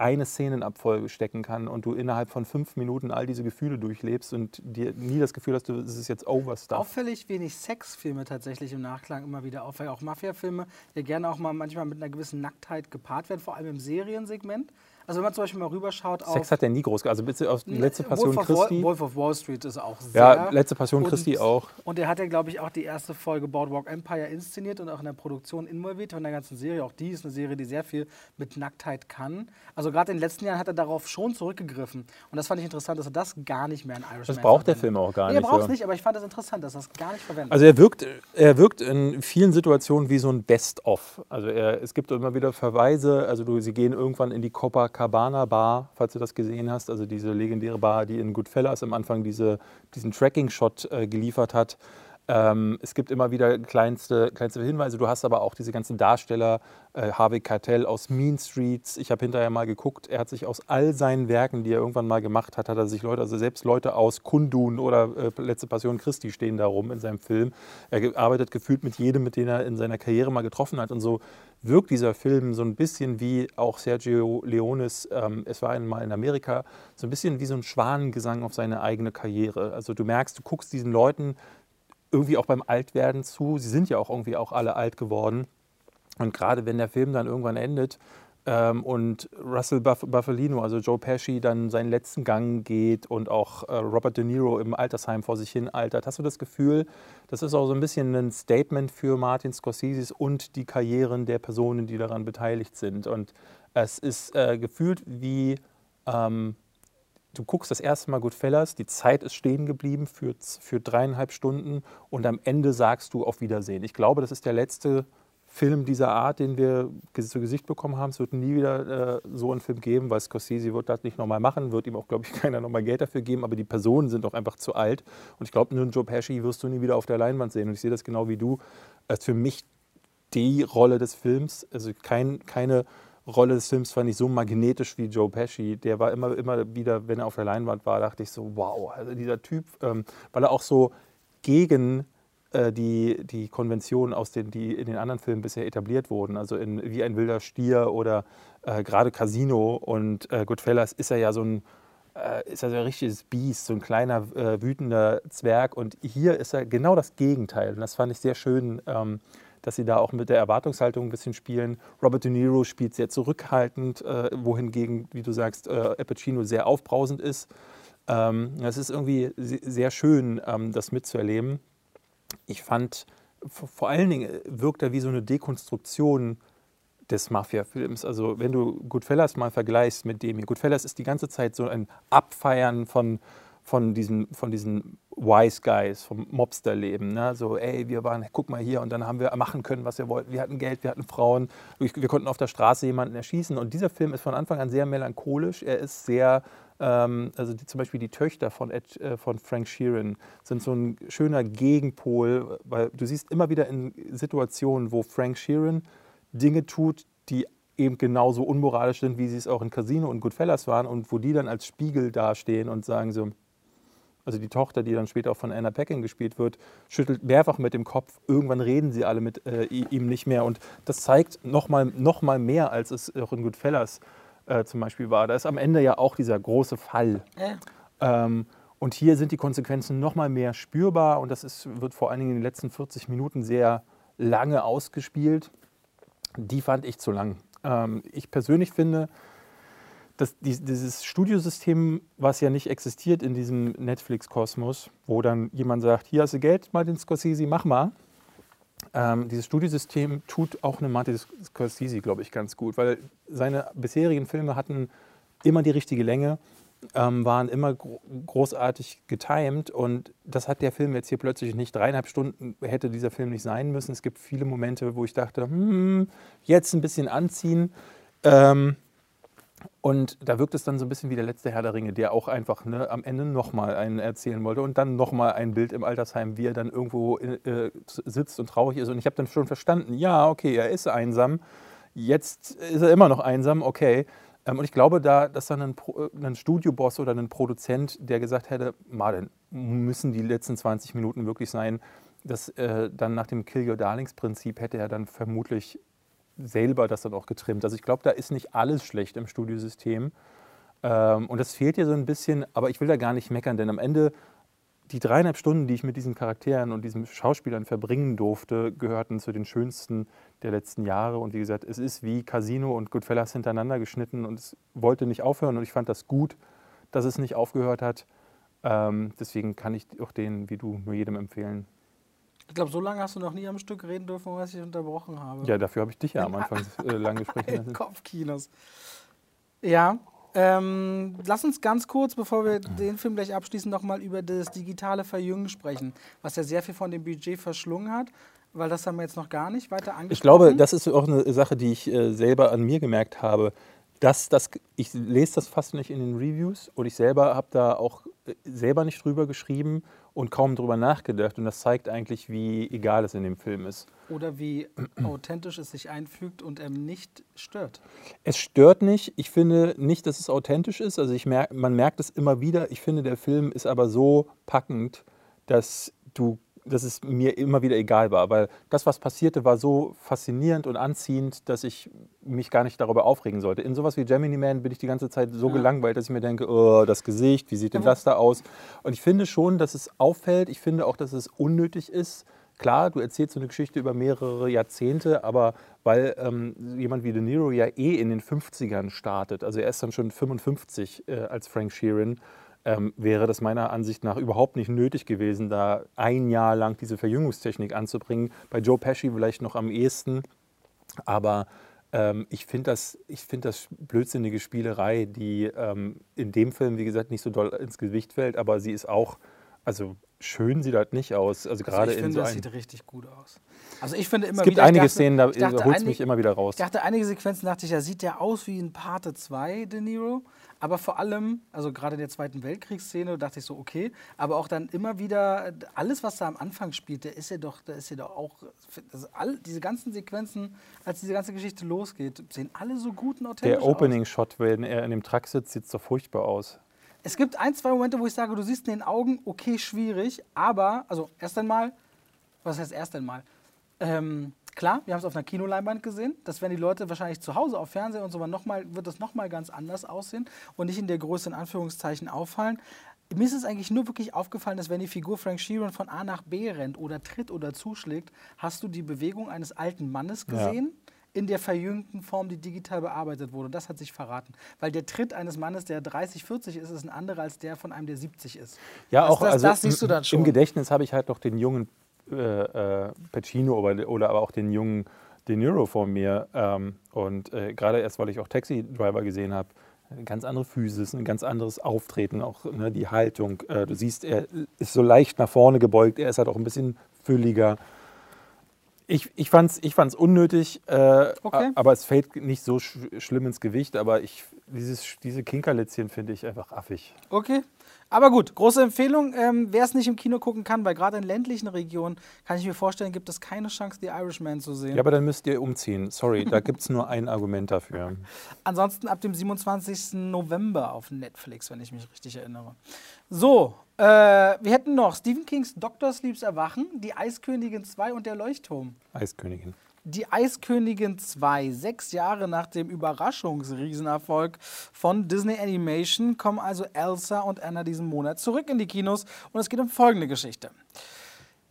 eine Szenenabfolge stecken kann und du innerhalb von fünf Minuten all diese Gefühle durchlebst und dir nie das Gefühl hast, es ist jetzt Overstuff. Auffällig wenig Sexfilme tatsächlich im Nachklang immer wieder auffällig. Auch Mafiafilme, die gerne auch mal manchmal mit einer gewissen Nacktheit gepaart werden, vor allem im Seriensegment. Also wenn man zum Beispiel mal rüberschaut auf... Sex hat er nie groß, also auf die letzte Passion Wolf Christi. Wall, Wolf of Wall Street ist auch sehr... Ja, letzte Passion und, Christi auch. Und er hat ja, glaube ich, auch die erste Folge Boardwalk Empire inszeniert und auch in der Produktion involviert von der ganzen Serie. Auch die ist eine Serie, die sehr viel mit Nacktheit kann. Also gerade in den letzten Jahren hat er darauf schon zurückgegriffen. Und das fand ich interessant, dass er das gar nicht mehr in Irishman Das braucht der verwendet. Film auch gar Nee, nicht. er braucht es nicht, aber ich fand das interessant, dass er es gar nicht verwendet. Also er wirkt, er wirkt in vielen Situationen wie so ein Best-of. Also er, es gibt immer wieder Verweise, also du, sie gehen irgendwann in die Copacabana Bar, falls du das gesehen hast, also diese legendäre Bar, die in Goodfellas am Anfang diese, diesen Tracking-Shot äh, geliefert hat. Ähm, es gibt immer wieder kleinste, kleinste Hinweise. Du hast aber auch diese ganzen Darsteller, äh, Harvey Keitel aus Mean Streets. Ich habe hinterher mal geguckt, er hat sich aus all seinen Werken, die er irgendwann mal gemacht hat, hat er sich Leute, also selbst Leute aus Kundun oder äh, Letzte Passion Christi stehen da rum in seinem Film. Er arbeitet gefühlt mit jedem, mit dem er in seiner Karriere mal getroffen hat. Und so wirkt dieser Film so ein bisschen wie auch Sergio Leones, ähm, es war einmal in Amerika, so ein bisschen wie so ein Schwanengesang auf seine eigene Karriere. Also du merkst, du guckst diesen Leuten irgendwie auch beim Altwerden zu. Sie sind ja auch irgendwie auch alle alt geworden. Und gerade wenn der Film dann irgendwann endet ähm, und Russell Buff Buffalino, also Joe Pesci, dann seinen letzten Gang geht und auch äh, Robert De Niro im Altersheim vor sich hin altert, hast du das Gefühl, das ist auch so ein bisschen ein Statement für Martin Scorsese und die Karrieren der Personen, die daran beteiligt sind. Und es ist äh, gefühlt wie ähm, du guckst das erste Mal Goodfellas, die Zeit ist stehen geblieben für, für dreieinhalb Stunden und am Ende sagst du auf Wiedersehen. Ich glaube, das ist der letzte Film dieser Art, den wir zu Gesicht bekommen haben. Es wird nie wieder äh, so einen Film geben, weil Scorsese wird das nicht nochmal machen, wird ihm auch, glaube ich, keiner nochmal Geld dafür geben, aber die Personen sind auch einfach zu alt. Und ich glaube, nur einen Joe Pesci wirst du nie wieder auf der Leinwand sehen. Und ich sehe das genau wie du. Als für mich die Rolle des Films, also kein, keine Rolle des Films fand ich so magnetisch wie Joe Pesci. Der war immer, immer wieder, wenn er auf der Leinwand war, dachte ich so, wow, also dieser Typ, ähm, weil er auch so gegen äh, die, die Konventionen aus den, die in den anderen Filmen bisher etabliert wurden, also in Wie ein wilder Stier oder äh, gerade Casino und äh, Goodfellas ist er ja so ein äh, ist er so ein richtiges Biest, so ein kleiner äh, wütender Zwerg. Und hier ist er genau das Gegenteil. Und das fand ich sehr schön, ähm, dass sie da auch mit der Erwartungshaltung ein bisschen spielen. Robert De Niro spielt sehr zurückhaltend, äh, wohingegen, wie du sagst, äh, Al sehr aufbrausend ist. Ähm, es ist irgendwie se- sehr schön, ähm, das mitzuerleben. Ich fand, vor allen Dingen äh, wirkt er wie so eine Dekonstruktion des Mafia-Films. Also wenn du Goodfellas mal vergleichst mit dem hier. Goodfellas ist die ganze Zeit so ein Abfeiern von, von diesen, von diesen Wise Guys, vom Mobsterleben. Ne? So, ey, wir waren, guck mal hier und dann haben wir machen können, was wir wollten. Wir hatten Geld, wir hatten Frauen, wir konnten auf der Straße jemanden erschießen. Und dieser Film ist von Anfang an sehr melancholisch. Er ist sehr, ähm, also die, zum Beispiel die Töchter von, Ed, äh, von Frank Sheeran sind so ein schöner Gegenpol, weil du siehst immer wieder in Situationen, wo Frank Sheeran Dinge tut, die eben genauso unmoralisch sind, wie sie es auch in Casino und Goodfellas waren und wo die dann als Spiegel dastehen und sagen so, also die Tochter, die dann später auch von Anna Paquin gespielt wird, schüttelt mehrfach mit dem Kopf. Irgendwann reden sie alle mit äh, ihm nicht mehr. Und das zeigt nochmal noch mal mehr, als es auch in Goodfellas äh, zum Beispiel war. Da ist am Ende ja auch dieser große Fall. Äh, Ähm, und hier sind die Konsequenzen noch mal mehr spürbar und das ist, wird vor allen Dingen in den letzten 40 Minuten sehr lange ausgespielt. Die fand ich zu lang. Ähm, ich persönlich finde, die, dieses Studiosystem, was ja nicht existiert in diesem Netflix-Kosmos, wo dann jemand sagt, hier hast du Geld, Martin Scorsese, mach mal. Ähm, dieses Studiosystem tut auch eine Martin Scorsese, glaube ich, ganz gut, weil seine bisherigen Filme hatten immer die richtige Länge, ähm, waren immer gro großartig getimed und das hat der Film jetzt hier plötzlich nicht. Dreieinhalb Stunden hätte dieser Film nicht sein müssen. Es gibt viele Momente, wo ich dachte, hm, jetzt ein bisschen anziehen. Ähm, und da wirkt es dann so ein bisschen wie der letzte Herr der Ringe, der auch einfach ne, am Ende nochmal einen erzählen wollte und dann nochmal ein Bild im Altersheim, wie er dann irgendwo äh, sitzt und traurig ist. Und ich habe dann schon verstanden, ja, okay, er ist einsam. Jetzt ist er immer noch einsam, okay. Ähm, und ich glaube, da, dass dann ein, Pro, ein Studioboss oder ein Produzent, der gesagt hätte, Martin, müssen die letzten 20 Minuten wirklich sein, dass äh, dann nach dem Kill Your Darlings Prinzip hätte er dann vermutlich selber das dann auch getrimmt. Also ich glaube, da ist nicht alles schlecht im Studiosystem. Ähm, und das fehlt hier so ein bisschen, aber ich will da gar nicht meckern, denn am Ende die dreieinhalb Stunden, die ich mit diesen Charakteren und diesen Schauspielern verbringen durfte, gehörten zu den schönsten der letzten Jahre. Und wie gesagt, es ist wie Casino und Goodfellas hintereinander geschnitten und es wollte nicht aufhören. Und ich fand das gut, dass es nicht aufgehört hat. Ähm, deswegen kann ich auch den, wie du, nur jedem empfehlen. Ich glaube, so lange hast du noch nie am Stück reden dürfen, was ich unterbrochen habe. Ja, dafür habe ich dich ja am Anfang äh, lang gesprochen lassen. Kopfkinos. Ja, ähm, lass uns ganz kurz, bevor wir den Film gleich abschließen, nochmal über das digitale Verjüngen sprechen, was ja sehr viel von dem Budget verschlungen hat, weil das haben wir jetzt noch gar nicht weiter angesprochen. Ich glaube, das ist auch eine Sache, die ich äh, selber an mir gemerkt habe. Dass das, ich lese das fast nicht in den Reviews und ich selber habe da auch äh, selber nicht drüber geschrieben und kaum drüber nachgedacht. Und das zeigt eigentlich, wie egal es in dem Film ist. Oder wie authentisch es sich einfügt und ähm, nicht stört. Es stört nicht. Ich finde nicht, dass es authentisch ist. Also ich merk, man merkt es immer wieder. Ich finde, der Film ist aber so packend, dass du dass es mir immer wieder egal war, weil das, was passierte, war so faszinierend und anziehend, dass ich mich gar nicht darüber aufregen sollte. In sowas wie Gemini Man bin ich die ganze Zeit so ja. gelangweilt, dass ich mir denke, oh, das Gesicht, wie sieht denn das da aus? Und ich finde schon, dass es auffällt. Ich finde auch, dass es unnötig ist. Klar, du erzählst so eine Geschichte über mehrere Jahrzehnte, aber weil ähm, jemand wie De Niro ja eh in den 50ern startet, also er ist dann schon 55 äh, als Frank Sheeran, ähm, wäre das meiner Ansicht nach überhaupt nicht nötig gewesen, da ein Jahr lang diese Verjüngungstechnik anzubringen. Bei Joe Pesci vielleicht noch am ehesten, aber ähm, ich finde das, find das blödsinnige Spielerei, die ähm, in dem Film, wie gesagt, nicht so doll ins Gewicht fällt, aber sie ist auch, also schön sieht das nicht aus. Also, also gerade ich in finde, so das sieht richtig gut aus. Also ich finde immer es gibt wieder, einige dachte, Szenen, da holt es mich immer wieder raus. Ich dachte, einige Sequenzen dachte ich, ja, sieht der aus wie ein Pate 2, De Niro. Aber vor allem, also gerade in der Zweiten Weltkriegsszene, dachte ich so, okay. Aber auch dann immer wieder, alles, was da am Anfang spielt, da ist ja doch, da ist ja doch auch, also all, diese ganzen Sequenzen, als diese ganze Geschichte losgeht, sehen alle so gut und authentisch Der Opening-Shot, wenn er in dem Truck sitzt, sieht so furchtbar aus. Es gibt ein, zwei Momente, wo ich sage, du siehst in den Augen, okay, schwierig, aber, also erst einmal, was heißt erst einmal? Ähm, klar, wir haben es auf einer Kinoleinwand gesehen. Das werden die Leute wahrscheinlich zu Hause auf Fernsehen und so, noch mal, wird das nochmal ganz anders aussehen und nicht in der Größe in Anführungszeichen auffallen. Mir ist es eigentlich nur wirklich aufgefallen, dass wenn die Figur Frank Sheeran von A nach B rennt oder tritt oder zuschlägt, hast du die Bewegung eines alten Mannes gesehen. Ja in der verjüngten Form, die digital bearbeitet wurde. Und das hat sich verraten. Weil der Tritt eines Mannes, der 30, 40 ist, ist ein anderer als der von einem, der 70 ist. Ja, das, auch das, also das siehst du dann schon. Im Gedächtnis habe ich halt noch den jungen äh, äh, Pacino oder, oder aber auch den jungen De Niro vor mir. Ähm, und äh, gerade erst, weil ich auch Taxi Driver gesehen habe, eine ganz andere Physis, ein ganz anderes Auftreten, auch ne, die Haltung. Äh, du siehst, er ist so leicht nach vorne gebeugt, er ist halt auch ein bisschen fülliger. Ich, ich fand es ich fand's unnötig, äh, okay. aber es fällt nicht so sch schlimm ins Gewicht. Aber ich, dieses, diese Kinkerlitzchen finde ich einfach affig. Okay. Aber gut, große Empfehlung. Ähm, Wer es nicht im Kino gucken kann, weil gerade in ländlichen Regionen, kann ich mir vorstellen, gibt es keine Chance, The Irishman zu sehen. Ja, aber dann müsst ihr umziehen. Sorry, da gibt es nur ein Argument dafür. Ansonsten ab dem 27. November auf Netflix, wenn ich mich richtig erinnere. So, äh, wir hätten noch Stephen Kings Dr. Sleeps Erwachen, Die Eiskönigin 2 und der Leuchtturm. Eiskönigin. Die Eiskönigin 2, sechs Jahre nach dem Überraschungsriesenerfolg von Disney Animation, kommen also Elsa und Anna diesen Monat zurück in die Kinos und es geht um folgende Geschichte.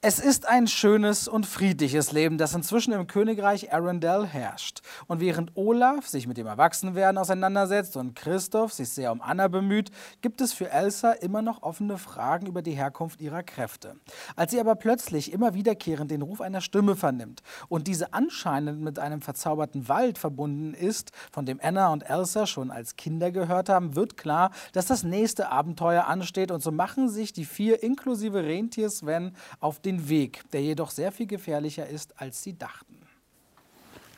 Es ist ein schönes und friedliches Leben, das inzwischen im Königreich Arendelle herrscht. Und während Olaf sich mit dem Erwachsenwerden auseinandersetzt und Christoph sich sehr um Anna bemüht, gibt es für Elsa immer noch offene Fragen über die Herkunft ihrer Kräfte. Als sie aber plötzlich immer wiederkehrend den Ruf einer Stimme vernimmt und diese anscheinend mit einem verzauberten Wald verbunden ist, von dem Anna und Elsa schon als Kinder gehört haben, wird klar, dass das nächste Abenteuer ansteht und so machen sich die vier inklusive Rentier Sven auf den den Weg, der jedoch sehr viel gefährlicher ist, als sie dachten.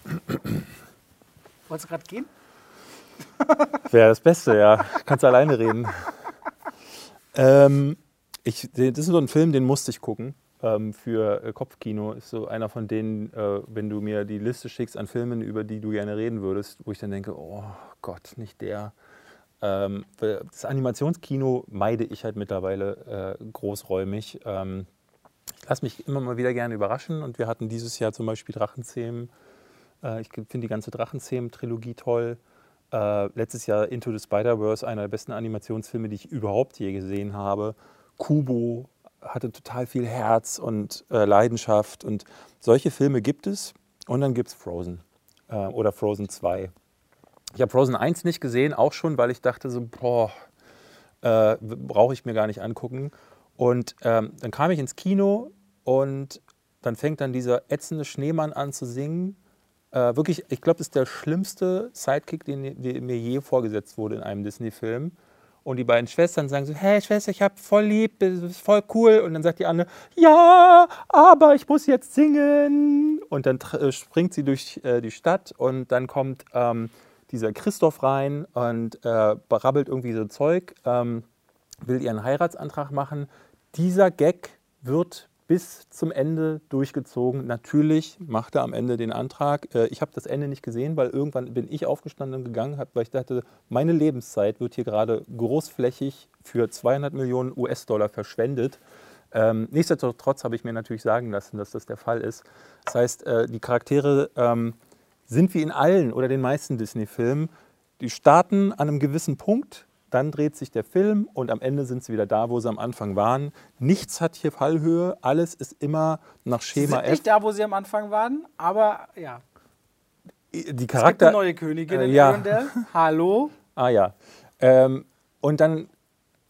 Wolltest du gerade gehen? Wäre das Beste, ja. Kannst alleine reden. Ähm, ich, das ist so ein Film, den musste ich gucken. Ähm, für äh, Kopfkino ist so einer von denen, äh, wenn du mir die Liste schickst an Filmen, über die du gerne reden würdest, wo ich dann denke, oh Gott, nicht der. Ähm, das Animationskino meide ich halt mittlerweile äh, großräumig. Ähm, lasse mich immer mal wieder gerne überraschen und wir hatten dieses Jahr zum Beispiel Drachenzähmen. Äh, ich finde die ganze Drachenzähmen-Trilogie toll. Äh, letztes Jahr Into the Spider-Verse, einer der besten Animationsfilme, die ich überhaupt je gesehen habe. Kubo, hatte total viel Herz und äh, Leidenschaft. Und solche Filme gibt es. Und dann gibt es Frozen äh, oder Frozen 2. Ich habe Frozen 1 nicht gesehen, auch schon, weil ich dachte so, boah, äh, brauche ich mir gar nicht angucken. Und ähm, dann kam ich ins Kino und dann fängt dann dieser ätzende Schneemann an zu singen. Äh, wirklich, ich glaube, das ist der schlimmste Sidekick, den, mir je vorgesetzt wurde in einem Disney-Film. Und die beiden Schwestern sagen so, hey Schwester, ich hab voll lieb, das ist voll cool. Und dann sagt die andere, ja, aber ich muss jetzt singen. Und dann äh, springt sie durch äh, die Stadt und dann kommt ähm, dieser Christoph rein und äh, berabbelt irgendwie so Zeug, ähm, will ihren Heiratsantrag machen. Dieser Gag wird bis zum Ende durchgezogen. Natürlich macht er am Ende den Antrag. Äh, ich habe das Ende nicht gesehen, weil irgendwann bin ich aufgestanden und gegangen, weil ich dachte, meine Lebenszeit wird hier gerade großflächig für 200 Millionen US-Dollar verschwendet. Ähm, nichtsdestotrotz habe ich mir natürlich sagen lassen, dass das der Fall ist. Das heißt, äh, die Charaktere ähm, sind wie in allen oder den meisten Disney-Filmen. Die starten an einem gewissen Punkt, dann dreht sich der Film und am Ende sind sie wieder da, wo sie am Anfang waren. Nichts hat hier Fallhöhe, alles ist immer nach Schema sie sind nicht da, wo sie am Anfang waren, aber ja. Die Charakter. Es gibt eine neue Königin äh, ja. Hallo. Ah ja. Ähm, und dann,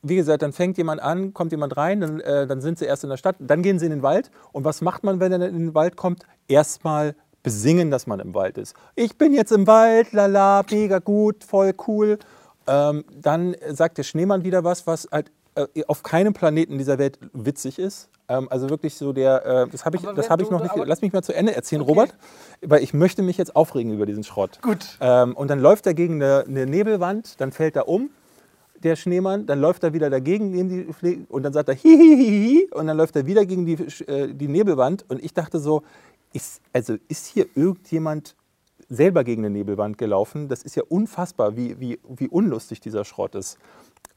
wie gesagt, dann fängt jemand an, kommt jemand rein, dann, äh, dann sind sie erst in der Stadt, dann gehen sie in den Wald. Und was macht man, wenn er in den Wald kommt? Erstmal besingen, dass man im Wald ist. Ich bin jetzt im Wald, lala, mega gut, voll cool. Ähm, dann sagt der Schneemann wieder was, was halt äh, auf keinem Planeten dieser Welt witzig ist. Ähm, also wirklich so der, äh, das habe ich, das hab ich noch nicht. Lass mich mal zu Ende erzählen, okay. Robert, weil ich möchte mich jetzt aufregen über diesen Schrott. Gut. Ähm, und dann läuft er gegen eine, eine, Nebelwand, dann fällt er um, der Schneemann, dann läuft er wieder dagegen in die und dann sagt er hihihihi und dann läuft er wieder gegen die, äh, die Nebelwand und ich dachte so, ist, also ist hier irgendjemand selber gegen eine Nebelwand gelaufen. Das ist ja unfassbar, wie, wie, wie unlustig dieser Schrott ist.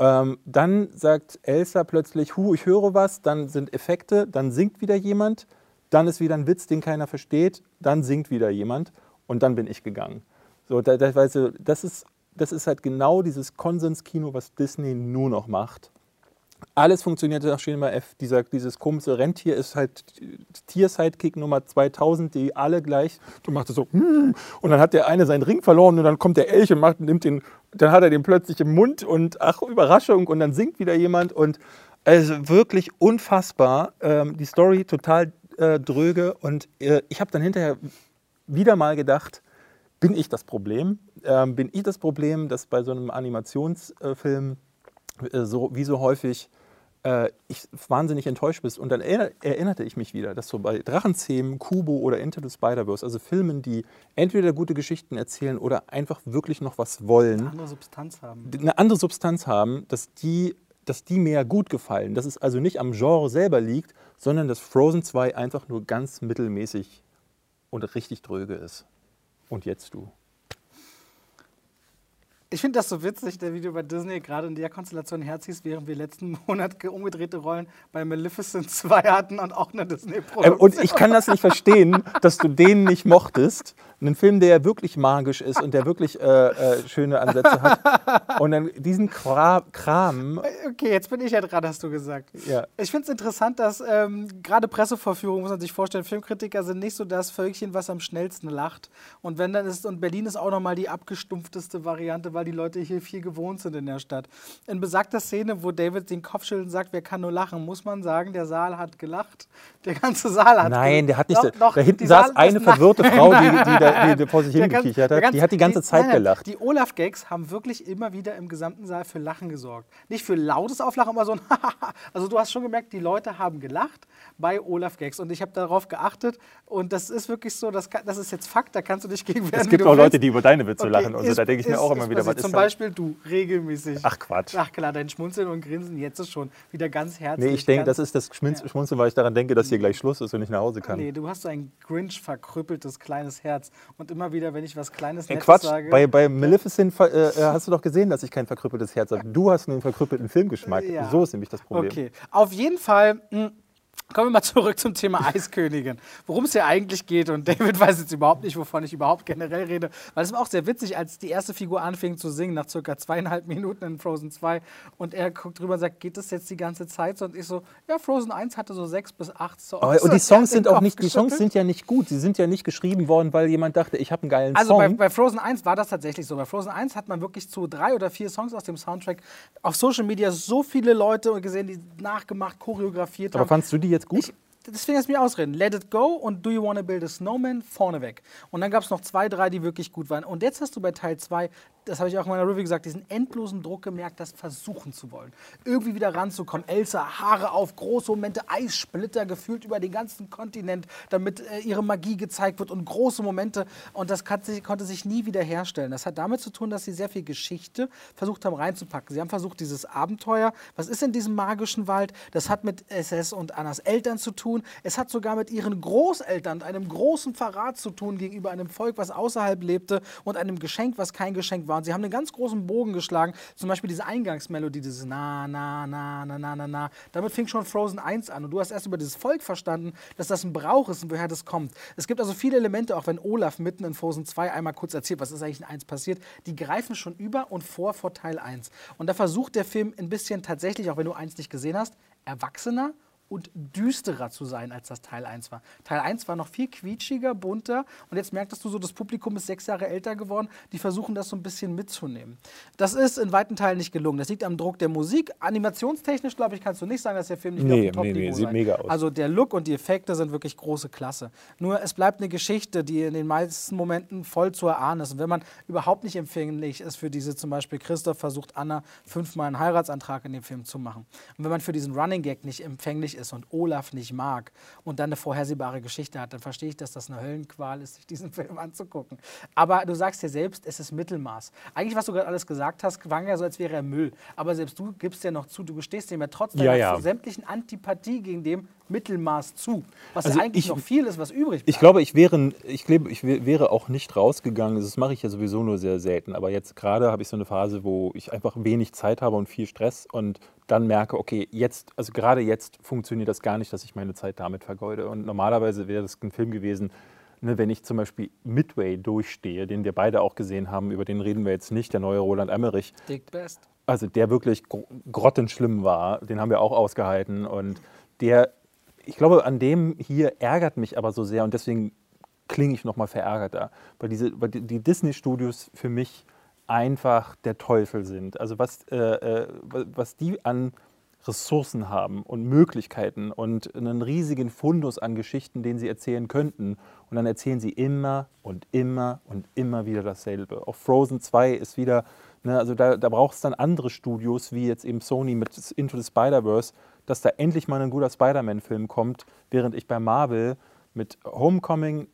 Ähm, dann sagt Elsa plötzlich, hu, ich höre was, dann sind Effekte, dann singt wieder jemand, dann ist wieder ein Witz, den keiner versteht, dann singt wieder jemand und dann bin ich gegangen. So, da, da, weißt das, ist, das ist halt genau dieses Konsenskino, was Disney nur noch macht. Alles funktionierte nach Schema F. Dieser, dieses komische Rentier ist halt Tier-Sidekick Nummer 2000, die alle gleich. Du machst so, hm, und dann hat der eine seinen Ring verloren und dann kommt der Elch und macht, nimmt den, dann hat er den plötzlich im Mund und ach, Überraschung und dann singt wieder jemand und also wirklich unfassbar. Ähm, die Story total äh, dröge und äh, ich habe dann hinterher wieder mal gedacht, bin ich das Problem? Ähm, bin ich das Problem, dass bei so einem Animationsfilm äh, so, wie so häufig äh, ich wahnsinnig enttäuscht bist. Und dann erinnerte ich mich wieder, dass so bei Drachenzähmen, Kubo oder Into the Spider-Verse, also Filmen, die entweder gute Geschichten erzählen oder einfach wirklich noch was wollen, eine andere Substanz haben, eine andere Substanz haben dass die, dass die mir gut gefallen. Dass es also nicht am Genre selber liegt, sondern dass Frozen 2 einfach nur ganz mittelmäßig und richtig dröge ist. Und jetzt du. Ich finde das so witzig, der Video bei Disney gerade in der Konstellation herziehst, während wir letzten Monat umgedrehte Rollen bei Maleficent 2 hatten und auch eine Disney-Produktion. Ähm, und ich kann das nicht verstehen, dass du den nicht mochtest. Einen Film, der ja wirklich magisch ist und der wirklich äh, äh, schöne Ansätze hat. Und dann diesen Kram. Kram okay, jetzt bin ich ja dran, hast du gesagt. Ja. Ich finde es interessant, dass ähm, gerade Pressevorführungen, muss man sich vorstellen, Filmkritiker sind nicht so das Völkchen, was am schnellsten lacht. Und wenn dann ist, und Berlin ist auch nochmal die abgestumpfteste Variante, weil die Leute hier viel gewohnt sind in der Stadt. In besagter Szene, wo David den Kopf schüttelt und sagt, wer kann nur lachen, muss man sagen, der Saal hat gelacht. Der ganze Saal hat Nein, der hat nicht. Doch, doch, da hinten saß Saal eine verwirrte Frau, die, die, die, die vor sich hingekichert hat. Ganze, die hat die ganze Zeit nein, gelacht. Die Olaf-Gags haben wirklich immer wieder im gesamten Saal für Lachen gesorgt. Nicht für lautes Auflachen, aber so ein Also du hast schon gemerkt, die Leute haben gelacht bei Olaf-Gags. Und ich habe darauf geachtet. Und das ist wirklich so, das, das ist jetzt Fakt, da kannst du dich gegen werden. Es gibt auch Leute, die über deine Witze okay, lachen. Also ist, da denke ich mir auch immer wieder, was ist Zum Beispiel du, regelmäßig. Ach Quatsch. Ach klar, dein Schmunzeln und Grinsen jetzt ist schon wieder ganz herzlich. Nee, ich denke, das ist das Schmunzeln, weil ich daran denke, dass hier gleich Schluss ist und ich nach Hause kann. Nee, du hast so ein Grinch verkrüppeltes kleines Herz. Und immer wieder, wenn ich was Kleines Nettes Quatsch, sage. Bei, bei Maleficent äh, äh, hast du doch gesehen, dass ich kein verkrüppeltes Herz habe. Du hast nur einen verkrüppelten Filmgeschmack. Ja. So ist nämlich das Problem. Okay, auf jeden Fall. Mh, hm, Kommen wir mal zurück zum Thema Eiskönigin. Worum es ja eigentlich geht. Und David weiß jetzt überhaupt nicht, wovon ich überhaupt generell rede. Weil es war auch sehr witzig, als die erste Figur anfing zu singen, nach circa zweieinhalb Minuten in Frozen 2. Und er guckt drüber und sagt, geht das jetzt die ganze Zeit so? Und ich so, ja, Frozen 1 hatte so sechs bis acht Songs. Aber, und die Songs sind auch nicht, die Songs sind ja nicht gut. Sie sind ja nicht geschrieben worden, weil jemand dachte, ich habe einen geilen also Song. Also bei, bei, Frozen 1 war das tatsächlich so. Bei Frozen 1 hat man wirklich zu drei oder vier Songs aus dem Soundtrack auf Social Media so viele Leute gesehen, die nachgemacht, choreografiert haben. Aber fandst du die jetzt gut? Ich, deswegen lass mich ausreden. Let It Go und Do You Wanna Build a Snowman vorneweg. Und dann gab es noch zwei, drei, die wirklich gut waren. Und jetzt hast du bei Teil 2 das habe ich auch in meiner Review gesagt, diesen endlosen Druck gemerkt, das versuchen zu wollen. Irgendwie wieder ranzukommen. Elsa, Haare auf, große Momente, Eissplitter gefühlt über den ganzen Kontinent, damit äh, ihre Magie gezeigt wird und große Momente. Und das sich, konnte sich nie wieder herstellen. Das hat damit zu tun, dass sie sehr viel Geschichte versucht haben reinzupacken. Sie haben versucht, dieses Abenteuer, was ist in diesem magischen Wald? Das hat mit SS und Annas Eltern zu tun. Es hat sogar mit ihren Großeltern, einem großen Verrat zu tun gegenüber einem Volk, was außerhalb lebte und einem Geschenk, was kein Geschenk war war. Und sie haben einen ganz großen Bogen geschlagen. Zum Beispiel diese Eingangsmelodie, dieses Na, Na, Na, Na, Na, Na, Na. Damit fing schon Frozen 1 an. Und du hast erst über dieses Volk verstanden, dass das ein Brauch ist und woher das kommt. Es gibt also viele Elemente, auch wenn Olaf mitten in Frozen 2 einmal kurz erzählt, was ist eigentlich in 1 passiert, die greifen schon über und vor vor Teil 1. Und da versucht der Film ein bisschen tatsächlich, auch wenn du 1 nicht gesehen hast, erwachsener und düsterer zu sein, als das Teil 1 war. Teil 1 war noch viel quietschiger, bunter und jetzt merktest du so, das Publikum ist sechs Jahre älter geworden, die versuchen das so ein bisschen mitzunehmen. Das ist in weiten Teilen nicht gelungen. Das liegt am Druck der Musik. Animationstechnisch, glaube ich, kannst du nicht sagen, dass der Film nicht nee, auf dem nee, nee, sieht mega aus. Also der Look und die Effekte sind wirklich große Klasse. Nur es bleibt eine Geschichte, die in den meisten Momenten voll zu erahnen ist. Und wenn man überhaupt nicht empfänglich ist für diese, zum Beispiel Christoph versucht Anna fünfmal einen Heiratsantrag in dem Film zu machen. Und wenn man für diesen Running Gag nicht empfänglich ist, ist und Olaf nicht mag und dann eine vorhersehbare Geschichte hat, dann verstehe ich, dass das eine Höllenqual ist, sich diesen Film anzugucken. Aber du sagst ja selbst, es ist Mittelmaß. Eigentlich, was du gerade alles gesagt hast, klang ja so, als wäre er Müll. Aber selbst du gibst ja noch zu, du gestehst dem ja trotz deiner ja, ja. sämtlichen Antipathie gegen dem Mittelmaß zu. Was also ja eigentlich ich, noch viel ist, was übrig bleibt. Ich glaube, ich wäre, ich, glaube, ich wäre auch nicht rausgegangen. Das mache ich ja sowieso nur sehr selten. Aber jetzt gerade habe ich so eine Phase, wo ich einfach wenig Zeit habe und viel Stress und dann merke, okay, jetzt, also gerade jetzt funktioniert das gar nicht, dass ich meine Zeit damit vergeude. Und normalerweise wäre das ein Film gewesen, ne, wenn ich zum Beispiel Midway durchstehe, den wir beide auch gesehen haben, über den reden wir jetzt nicht, der neue Roland Emmerich. Dick Best. Also der wirklich grottenschlimm war, den haben wir auch ausgehalten. Und der, ich glaube, an dem hier ärgert mich aber so sehr und deswegen klinge ich nochmal verärgerter. Weil, diese, weil die Disney-Studios für mich einfach der Teufel sind. Also was, äh, äh was die an Ressourcen haben und Möglichkeiten und einen riesigen Fundus an Geschichten, den sie erzählen könnten. Und dann erzählen sie immer und immer und immer wieder dasselbe. Auch Frozen 2 ist wieder, ne, also da, da braucht es dann andere Studios, wie jetzt eben Sony mit Into the Spider-Verse, dass da endlich mal ein guter Spider-Man-Film kommt, während ich bei Marvel mit Homecoming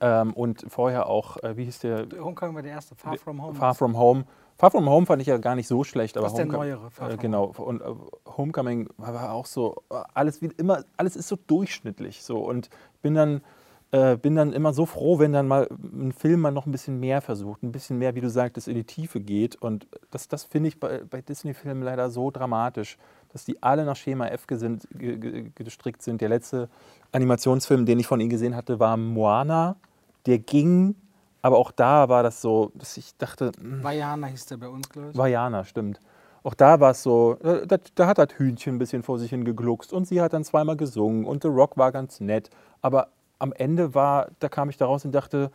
ähm, und vorher auch, äh, wie hieß der? Homecoming war der erste, Far From Home. Far From Home. Far From Home fand ich ja gar nicht so schlecht. Aber das ist der neuere. Far äh, genau. Und äh, Homecoming war auch so, alles wie immer, alles ist so durchschnittlich. So. Und bin dann, äh, bin dann immer so froh, wenn dann mal ein Film mal noch ein bisschen mehr versucht, ein bisschen mehr, wie du sagtest, in die Tiefe geht. Und das, das finde ich bei, bei Disney-Filmen leider so dramatisch, dass die alle nach Schema F gesinnt, gestrickt sind. Der letzte Animationsfilm, den ich von ihnen gesehen hatte, war Moana. Der ging, aber auch da war das so, dass ich dachte. Hm. Vajana hieß der bei uns, glaube ich. Vajana, stimmt. Auch da war es so, da, da, hat das Hühnchen ein bisschen vor sich hingegluckst und sie hat dann zweimal gesungen und The Rock war ganz nett. Aber am Ende war, da kam ich da raus und dachte,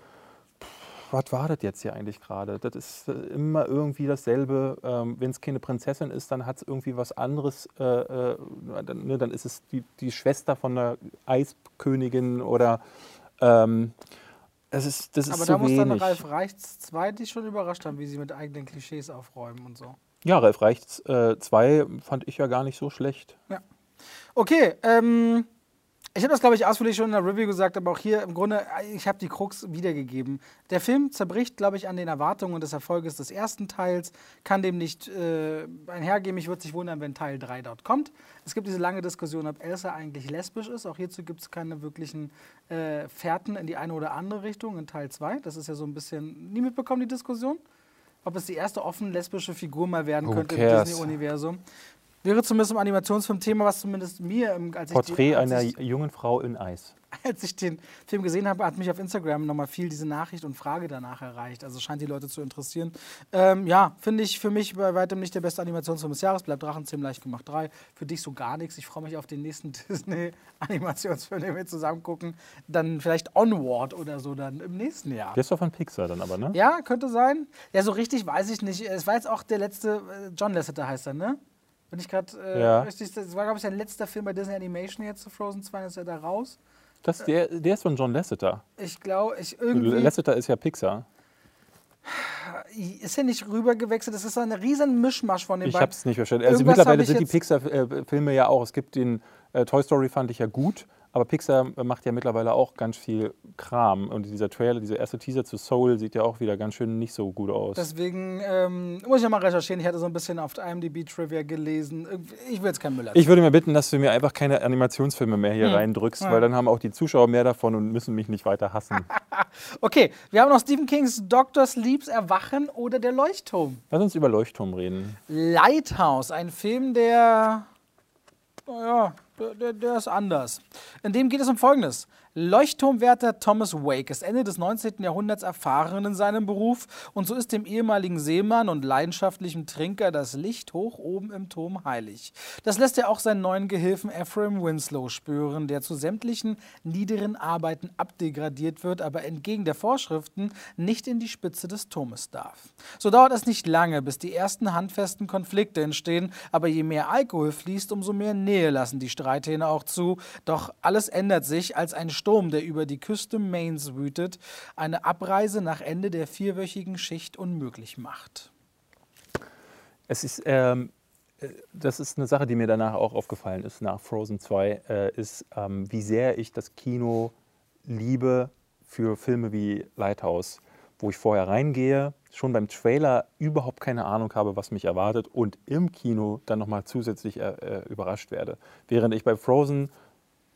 was war das jetzt hier eigentlich gerade? Das ist äh, immer irgendwie dasselbe. Ähm, Wenn es keine Prinzessin ist, dann hat es irgendwie was anderes. Äh, äh, dann, ne, dann, ist es die, die, Schwester von der Eiskönigin oder. Ähm, das ist, das ist Aber da muss wenig. dann Ralf Reichts 2 dich schon überrascht haben, wie sie mit eigenen Klischees aufräumen und so. Ja, Ralf Reichts 2 äh, fand ich ja gar nicht so schlecht. Ja. Okay, ähm, ich habe das, glaube ich, ausführlich schon in der Review gesagt, aber auch hier im Grunde, ich habe die Krux wiedergegeben. Der Film zerbricht, glaube ich, an den Erwartungen des Erfolges des ersten Teils, kann dem nicht äh, einhergehen. Mich würde sich wundern, wenn Teil 3 dort kommt. Es gibt diese lange Diskussion, ob Elsa eigentlich lesbisch ist. Auch hierzu gibt es keine wirklichen äh, Fährten in die eine oder andere Richtung in Teil 2. Das ist ja so ein bisschen, nie mitbekommen, die Diskussion? Ob es die erste offen lesbische Figur mal werden Who könnte cares? im Disney-Universum. Wäre zumindest im Animationsfilm-Thema, was zumindest mir, als ich, Porträt die, als, einer ich, jungen Frau in Eis. als ich den Film gesehen habe, hat mich auf Instagram nochmal viel diese Nachricht und Frage danach erreicht. Also scheint die Leute zu interessieren. Ähm, ja, finde ich für mich bei weitem nicht der beste Animationsfilm des Jahres. Bleibt Drachenzähmen leicht gemacht 3. Für dich so gar nichts. Ich freue mich auf den nächsten Disney-Animationsfilm, den wir zusammen gucken. Dann vielleicht Onward oder so dann im nächsten Jahr. Der ist doch von Pixar dann aber, ne? Ja, könnte sein. Ja, so richtig weiß ich nicht. Es war jetzt auch der letzte, äh, John Lasseter heißt er, ne? Bin ich gerade äh, Ja. richtig? Das war, glaube ich, sein letzter Film bei Disney Animation jetzt zu Frozen 2, dann ist er da raus. Das, der, der ist von John Lasseter. Ich glaube, ich irgendwie. Lasseter ist ja Pixar. ist er nicht rübergewechselt? Das ist ein riesen Mischmasch von den Ich beiden. habe es nicht verstanden. Also mittlerweile ich sind die Pixar-Filme ja auch. Es gibt den äh, Toy Story fand ich ja gut, aber Pixar macht ja mittlerweile auch ganz viel Kram. Und dieser Trailer, dieser erste Teaser zu Soul sieht ja auch wieder ganz schön nicht so gut aus. Deswegen ähm, muss ich ja mal recherchieren. Ich hatte so ein bisschen auf IMDb-Trivia gelesen. Ich will jetzt kein Müller. ich würde mir bitten, dass du mir einfach keine Animationsfilme mehr hier Hm. reindrückst, Ja. weil dann haben auch die Zuschauer mehr davon und müssen mich nicht weiter hassen. Okay, wir haben noch Stephen Kings Dr. Sleeps Erwachen oder Der Leuchtturm. Lass uns über Leuchtturm reden. Lighthouse, ein Film, der. Naja, der, der, der ist anders. In dem geht es um Folgendes. Leuchtturmwärter Thomas Wake ist Ende des 19. Jahrhunderts erfahren in seinem Beruf und so ist dem ehemaligen Seemann und leidenschaftlichen Trinker das Licht hoch oben im Turm heilig. Das lässt er auch seinen neuen Gehilfen Ephraim Winslow spüren, der zu sämtlichen niederen Arbeiten abdegradiert wird, aber entgegen der Vorschriften nicht in die Spitze des Turmes darf. So dauert es nicht lange, bis die ersten handfesten Konflikte entstehen, aber je mehr Alkohol fließt, umso mehr Nähe lassen die Streithähne auch zu. Doch alles ändert sich, als ein Sturm, der über die Küste Maines wütet, eine Abreise nach Ende der vierwöchigen Schicht unmöglich macht. Es ist, ähm, äh, das ist eine Sache, die mir danach auch aufgefallen ist, nach Frozen 2, äh, ist, ähm, wie sehr ich das Kino liebe für Filme wie Lighthouse, wo ich vorher reingehe, schon beim Trailer überhaupt keine Ahnung habe, was mich erwartet und im Kino dann nochmal zusätzlich äh, äh, überrascht werde. Während ich bei Frozen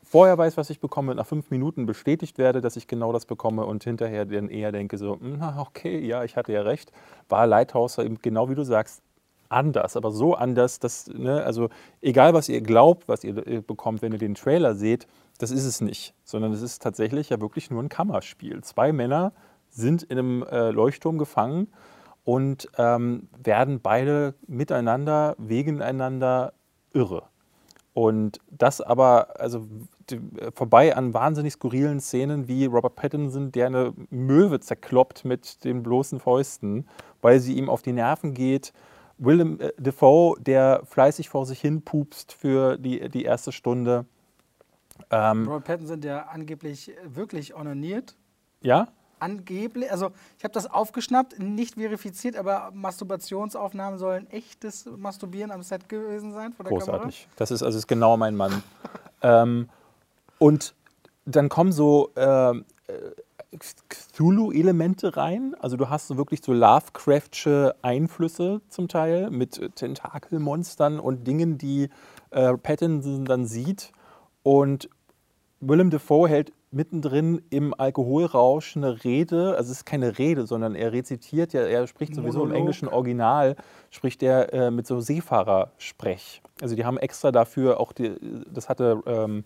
vorher weiß, was ich bekomme, nach fünf Minuten bestätigt werde, dass ich genau das bekomme und hinterher dann eher denke so, na okay, ja, ich hatte ja recht, war Lighthouse eben genau wie du sagst, anders, aber so anders, dass, ne, also egal was ihr glaubt, was ihr bekommt, wenn ihr den Trailer seht, das ist es nicht, sondern es ist tatsächlich ja wirklich nur ein Kammerspiel. Zwei Männer sind in einem äh, Leuchtturm gefangen und ähm, werden beide miteinander, wegeneinander irre. Und das aber, also die, äh, vorbei an wahnsinnig skurrilen Szenen wie Robert Pattinson, der eine Möwe zerkloppt mit den bloßen Fäusten, weil sie ihm auf die Nerven geht. Willem äh, Dafoe, der fleißig vor sich hin pupst für die, die erste Stunde. Ähm, Robert Pattinson, der angeblich wirklich onaniert. ja, Angeblich, also ich habe das aufgeschnappt, nicht verifiziert, aber Masturbationsaufnahmen sollen echtes Masturbieren am Set gewesen sein vor der großartig. Das ist also ist genau mein Mann. ähm, und dann kommen so äh, Cthulhu-Elemente rein. Also du hast so wirklich so Lovecraftsche Einflüsse zum Teil mit Tentakelmonstern und Dingen, die äh, Pattinson dann sieht. Und Willem Dafoe hält mittendrin im Alkoholrausch eine Rede, also es ist keine Rede, sondern er rezitiert ja, er spricht sowieso im Monolog. englischen Original, spricht er äh, mit so Seefahrersprech. Also die haben extra dafür auch, die, das hatte ähm,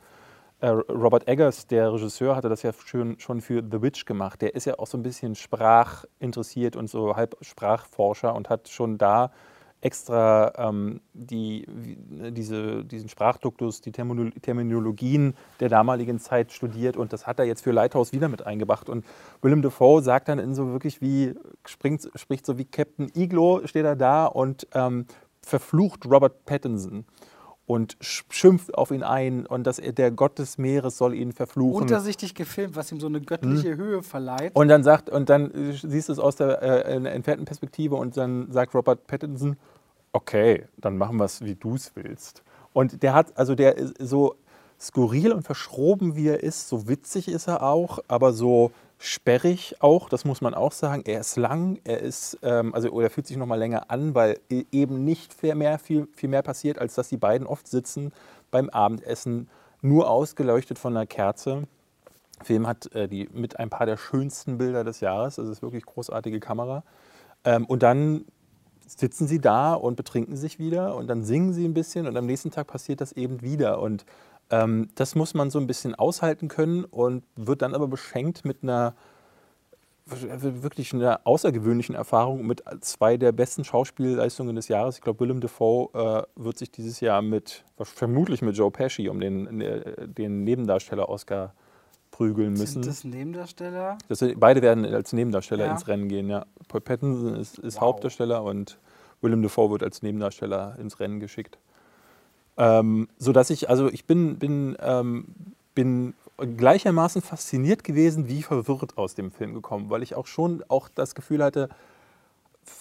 äh, Robert Eggers, der Regisseur, hatte das ja schon, schon für The Witch gemacht. Der ist ja auch so ein bisschen sprachinteressiert und so halb Sprachforscher und hat schon da extra ähm, die, wie- diese, diesen Sprachduktus, die Termino- Terminologien der damaligen Zeit studiert und das hat er jetzt für Lighthouse wieder mit eingebracht. Und Willem Dafoe sagt dann in so wirklich wie, springt, spricht so wie Captain Iglo, steht er da und ähm, verflucht Robert Pattinson und sch- schimpft auf ihn ein und dass er, der Gott des Meeres soll ihn verfluchen. Untersichtig gefilmt, was ihm so eine göttliche Höhe verleiht. Und dann sagt, und dann äh, siehst du es aus der äh, entfernten Perspektive und dann sagt Robert Pattinson, okay, dann machen wir es, wie du es willst. Und der hat, also der ist so skurril und verschroben, wie er ist, so witzig ist er auch, aber so sperrig auch, das muss man auch sagen. Er ist lang, er ist, ähm, also oder fühlt sich noch mal länger an, weil e- eben nicht viel mehr, viel, viel mehr passiert, als dass die beiden oft sitzen beim Abendessen, nur ausgeleuchtet von einer Kerze. Der Film hat äh, die, mit ein paar der schönsten Bilder des Jahres. Das ist wirklich großartige Kamera. Ähm, und dann sitzen sie da und betrinken sich wieder und dann singen sie ein bisschen und am nächsten Tag passiert das eben wieder. Und ähm, das muss man so ein bisschen aushalten können und wird dann aber beschenkt mit einer wirklich einer außergewöhnlichen Erfahrung mit zwei der besten Schauspielleistungen des Jahres. Ich glaube, Willem Dafoe äh, wird sich dieses Jahr mit, vermutlich mit Joe Pesci um den, äh, den Nebendarsteller-Oscar prügeln müssen. Sind das Nebendarsteller? Das, beide werden als Nebendarsteller ja. ins Rennen gehen, ja. Paul Pattinson ist, ist wow. Hauptdarsteller und Willem Dafoe wird als Nebendarsteller ins Rennen geschickt. Ähm, so dass ich, also ich bin, bin, ähm, bin gleichermaßen fasziniert gewesen wie verwirrt aus dem Film gekommen, weil ich auch schon auch das Gefühl hatte,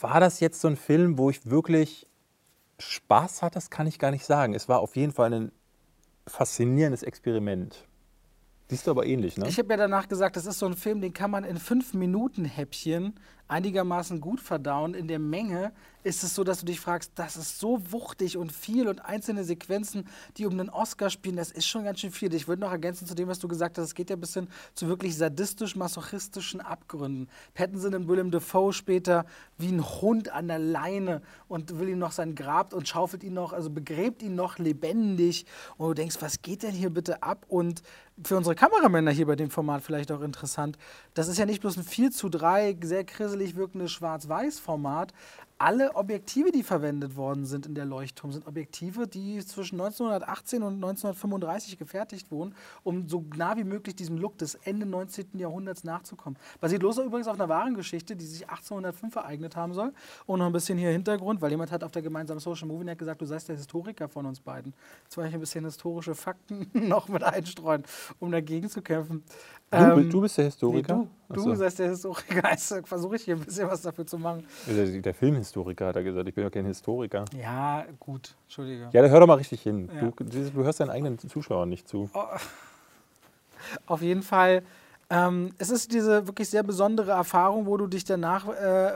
war das jetzt so ein Film, wo ich wirklich Spaß hatte, das kann ich gar nicht sagen. Es war auf jeden Fall ein faszinierendes Experiment. Siehst du aber ähnlich, ne? Ich habe ja danach gesagt, das ist so ein Film, den kann man in fünf Minuten Häppchen einigermaßen gut verdauen. In der Menge ist es so, dass du dich fragst, das ist so wuchtig und viel und einzelne Sequenzen, die um einen Oscar spielen, das ist schon ganz schön viel. Ich würde noch ergänzen zu dem, was du gesagt hast, es geht ja ein bisschen zu wirklich sadistisch-masochistischen Abgründen. Pattinson und Willem Dafoe später wie ein Hund an der Leine und will ihm noch sein Grab und schaufelt ihn noch, also begräbt ihn noch lebendig. Und du denkst, was geht denn hier bitte ab? Und für unsere Kameramänner hier bei dem Format vielleicht auch interessant, das ist ja nicht bloß ein 4 zu 3, sehr kriselig wirkendes Schwarz-Weiß-Format, alle Objektive, die verwendet worden sind in der Leuchtturm, sind Objektive, die zwischen 1918 und 1935 gefertigt wurden, um so nah wie möglich diesem Look des Ende 19. Jahrhunderts nachzukommen. Basiert los übrigens auf einer wahren Geschichte, die sich 1805 ereignet haben soll. Und noch ein bisschen hier Hintergrund, weil jemand hat auf der gemeinsamen Social Movie Net gesagt, du seist der Historiker von uns beiden. Jetzt wollte ich ein bisschen historische Fakten noch mit einstreuen, um dagegen zu kämpfen. Du, ähm, du bist der Historiker? Nee, du, du seist der Historiker. Also versuche ich hier ein bisschen was dafür zu machen. Der, der Filmhistoriker hat er gesagt. Ich bin ja kein Historiker. Ja, gut. Entschuldige. Ja, dann hör doch mal richtig hin. Ja. Du, du, hörst deinen eigenen Zuschauern nicht zu. Oh. Auf jeden Fall. Ähm, es ist diese wirklich sehr besondere Erfahrung, wo du dich danach, äh,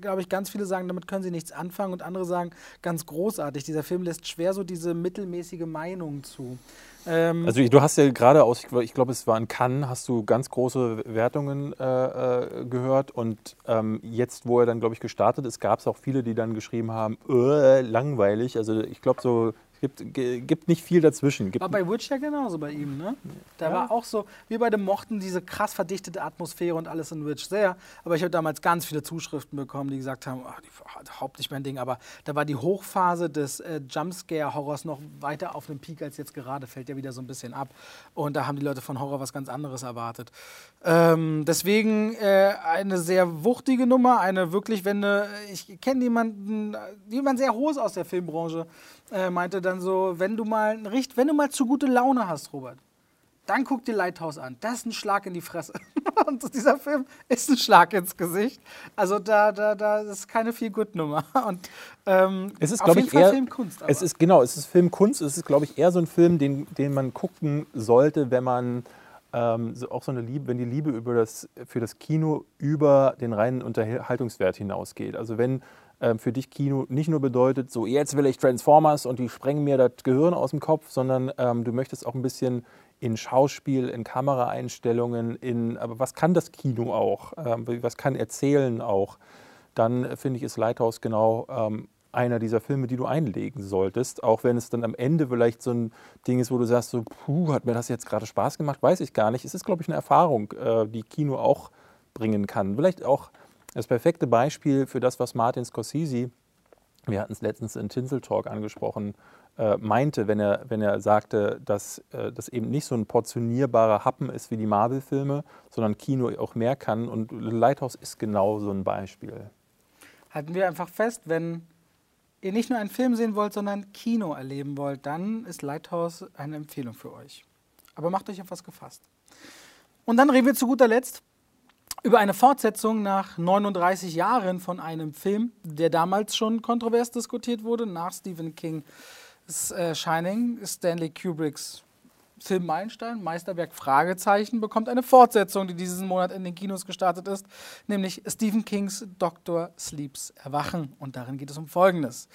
glaube ich, ganz viele sagen, damit können sie nichts anfangen und andere sagen, ganz großartig. Dieser Film lässt schwer so diese mittelmäßige Meinung zu. Ähm also du hast ja gerade aus, ich glaube es war in Cannes, hast du ganz große Wertungen äh, äh, gehört und ähm, jetzt, wo er dann, glaube ich, gestartet ist, gab es auch viele, die dann geschrieben haben, äh, langweilig. Also ich glaube so Gibt, gibt nicht viel dazwischen. Gibt war bei Witch ja genauso bei ihm, ne? Da ja. war auch so, wir beide mochten diese krass verdichtete Atmosphäre und alles in Witch sehr. Aber ich habe damals ganz viele Zuschriften bekommen, die gesagt haben, ach, die, überhaupt nicht mein Ding. Aber da war die Hochphase des äh, Jumpscare-Horrors noch weiter auf einem Peak als jetzt gerade. Fällt ja wieder so ein bisschen ab. Und da haben die Leute von Horror was ganz anderes erwartet. Ähm, deswegen äh, eine sehr wuchtige Nummer, eine wirklich, wenn eine, ich kenne jemanden, jemand sehr hohes aus der Filmbranche, äh, meinte dann so, wenn du mal wenn du mal zu gute Laune hast, Robert, dann guck dir Lighthouse an. Das ist ein Schlag in die Fresse. Und dieser Film ist ein Schlag ins Gesicht. Also da, da, da ist keine viel gut Nummer. Und ähm, es ist, glaube ich, Fall eher Filmkunst. Aber. Es ist genau, es ist Filmkunst. Es ist, glaube ich, eher so ein Film, den, den man gucken sollte, wenn man ähm, so auch so eine Liebe, wenn die Liebe über das, für das Kino über den reinen Unterhaltungswert hinausgeht. Also wenn für dich Kino nicht nur bedeutet, so jetzt will ich Transformers und die sprengen mir das Gehirn aus dem Kopf, sondern ähm, du möchtest auch ein bisschen in Schauspiel, in Kameraeinstellungen, in, aber was kann das Kino auch? Ähm, was kann Erzählen auch? Dann äh, finde ich, ist Lighthouse genau ähm, einer dieser Filme, die du einlegen solltest, auch wenn es dann am Ende vielleicht so ein Ding ist, wo du sagst, so, puh, hat mir das jetzt gerade Spaß gemacht, weiß ich gar nicht. Es ist, glaube ich, eine Erfahrung, äh, die Kino auch bringen kann. Vielleicht auch das perfekte Beispiel für das, was Martin Scorsese, wir hatten es letztens in Tinsel Talk angesprochen, äh, meinte, wenn er, wenn er sagte, dass äh, das eben nicht so ein portionierbarer Happen ist wie die Marvel-Filme, sondern Kino auch mehr kann. Und Lighthouse ist genau so ein Beispiel. Halten wir einfach fest, wenn ihr nicht nur einen Film sehen wollt, sondern Kino erleben wollt, dann ist Lighthouse eine Empfehlung für euch. Aber macht euch auf was gefasst. Und dann reden wir zu guter Letzt über eine Fortsetzung nach 39 Jahren von einem Film, der damals schon kontrovers diskutiert wurde, nach Stephen King's äh, Shining, Stanley Kubricks Film Meilenstein, Meisterwerk Fragezeichen, bekommt eine Fortsetzung, die diesen Monat in den Kinos gestartet ist, nämlich Stephen Kings Dr. Sleeps Erwachen. Und darin geht es um Folgendes.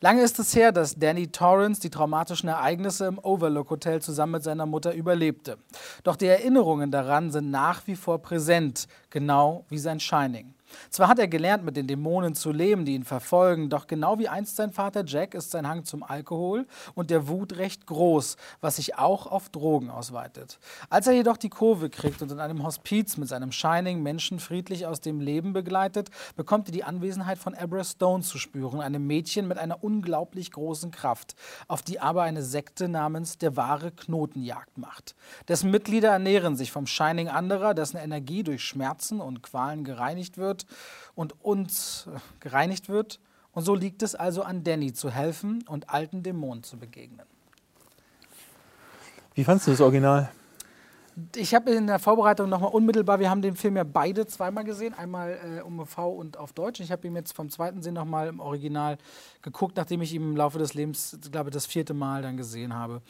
Lange ist es her, dass Danny Torrance die traumatischen Ereignisse im Overlook Hotel zusammen mit seiner Mutter überlebte. Doch die Erinnerungen daran sind nach wie vor präsent, genau wie sein Shining. Zwar hat er gelernt, mit den Dämonen zu leben, die ihn verfolgen, doch genau wie einst sein Vater Jack ist sein Hang zum Alkohol und der Wut recht groß, was sich auch auf Drogen ausweitet. Als er jedoch die Kurve kriegt und in einem Hospiz mit seinem Shining Menschen friedlich aus dem Leben begleitet, bekommt er die Anwesenheit von Abra Stone zu spüren, einem Mädchen mit einer unglaublich großen Kraft, auf die aber eine Sekte namens der wahre Knotenjagd macht. Dessen Mitglieder ernähren sich vom Shining anderer, dessen Energie durch Schmerzen und Qualen gereinigt wird wird und uns äh, gereinigt wird. Und so liegt es also an Danny zu helfen und alten Dämonen zu begegnen. Wie fandest du das Original? Ich habe in der Vorbereitung nochmal unmittelbar, wir haben den Film ja beide zweimal gesehen, einmal äh, UMV und auf Deutsch. Ich habe ihn jetzt vom zweiten Sinn nochmal im Original geguckt, nachdem ich ihn im Laufe des Lebens, glaube ich, das vierte Mal dann gesehen habe.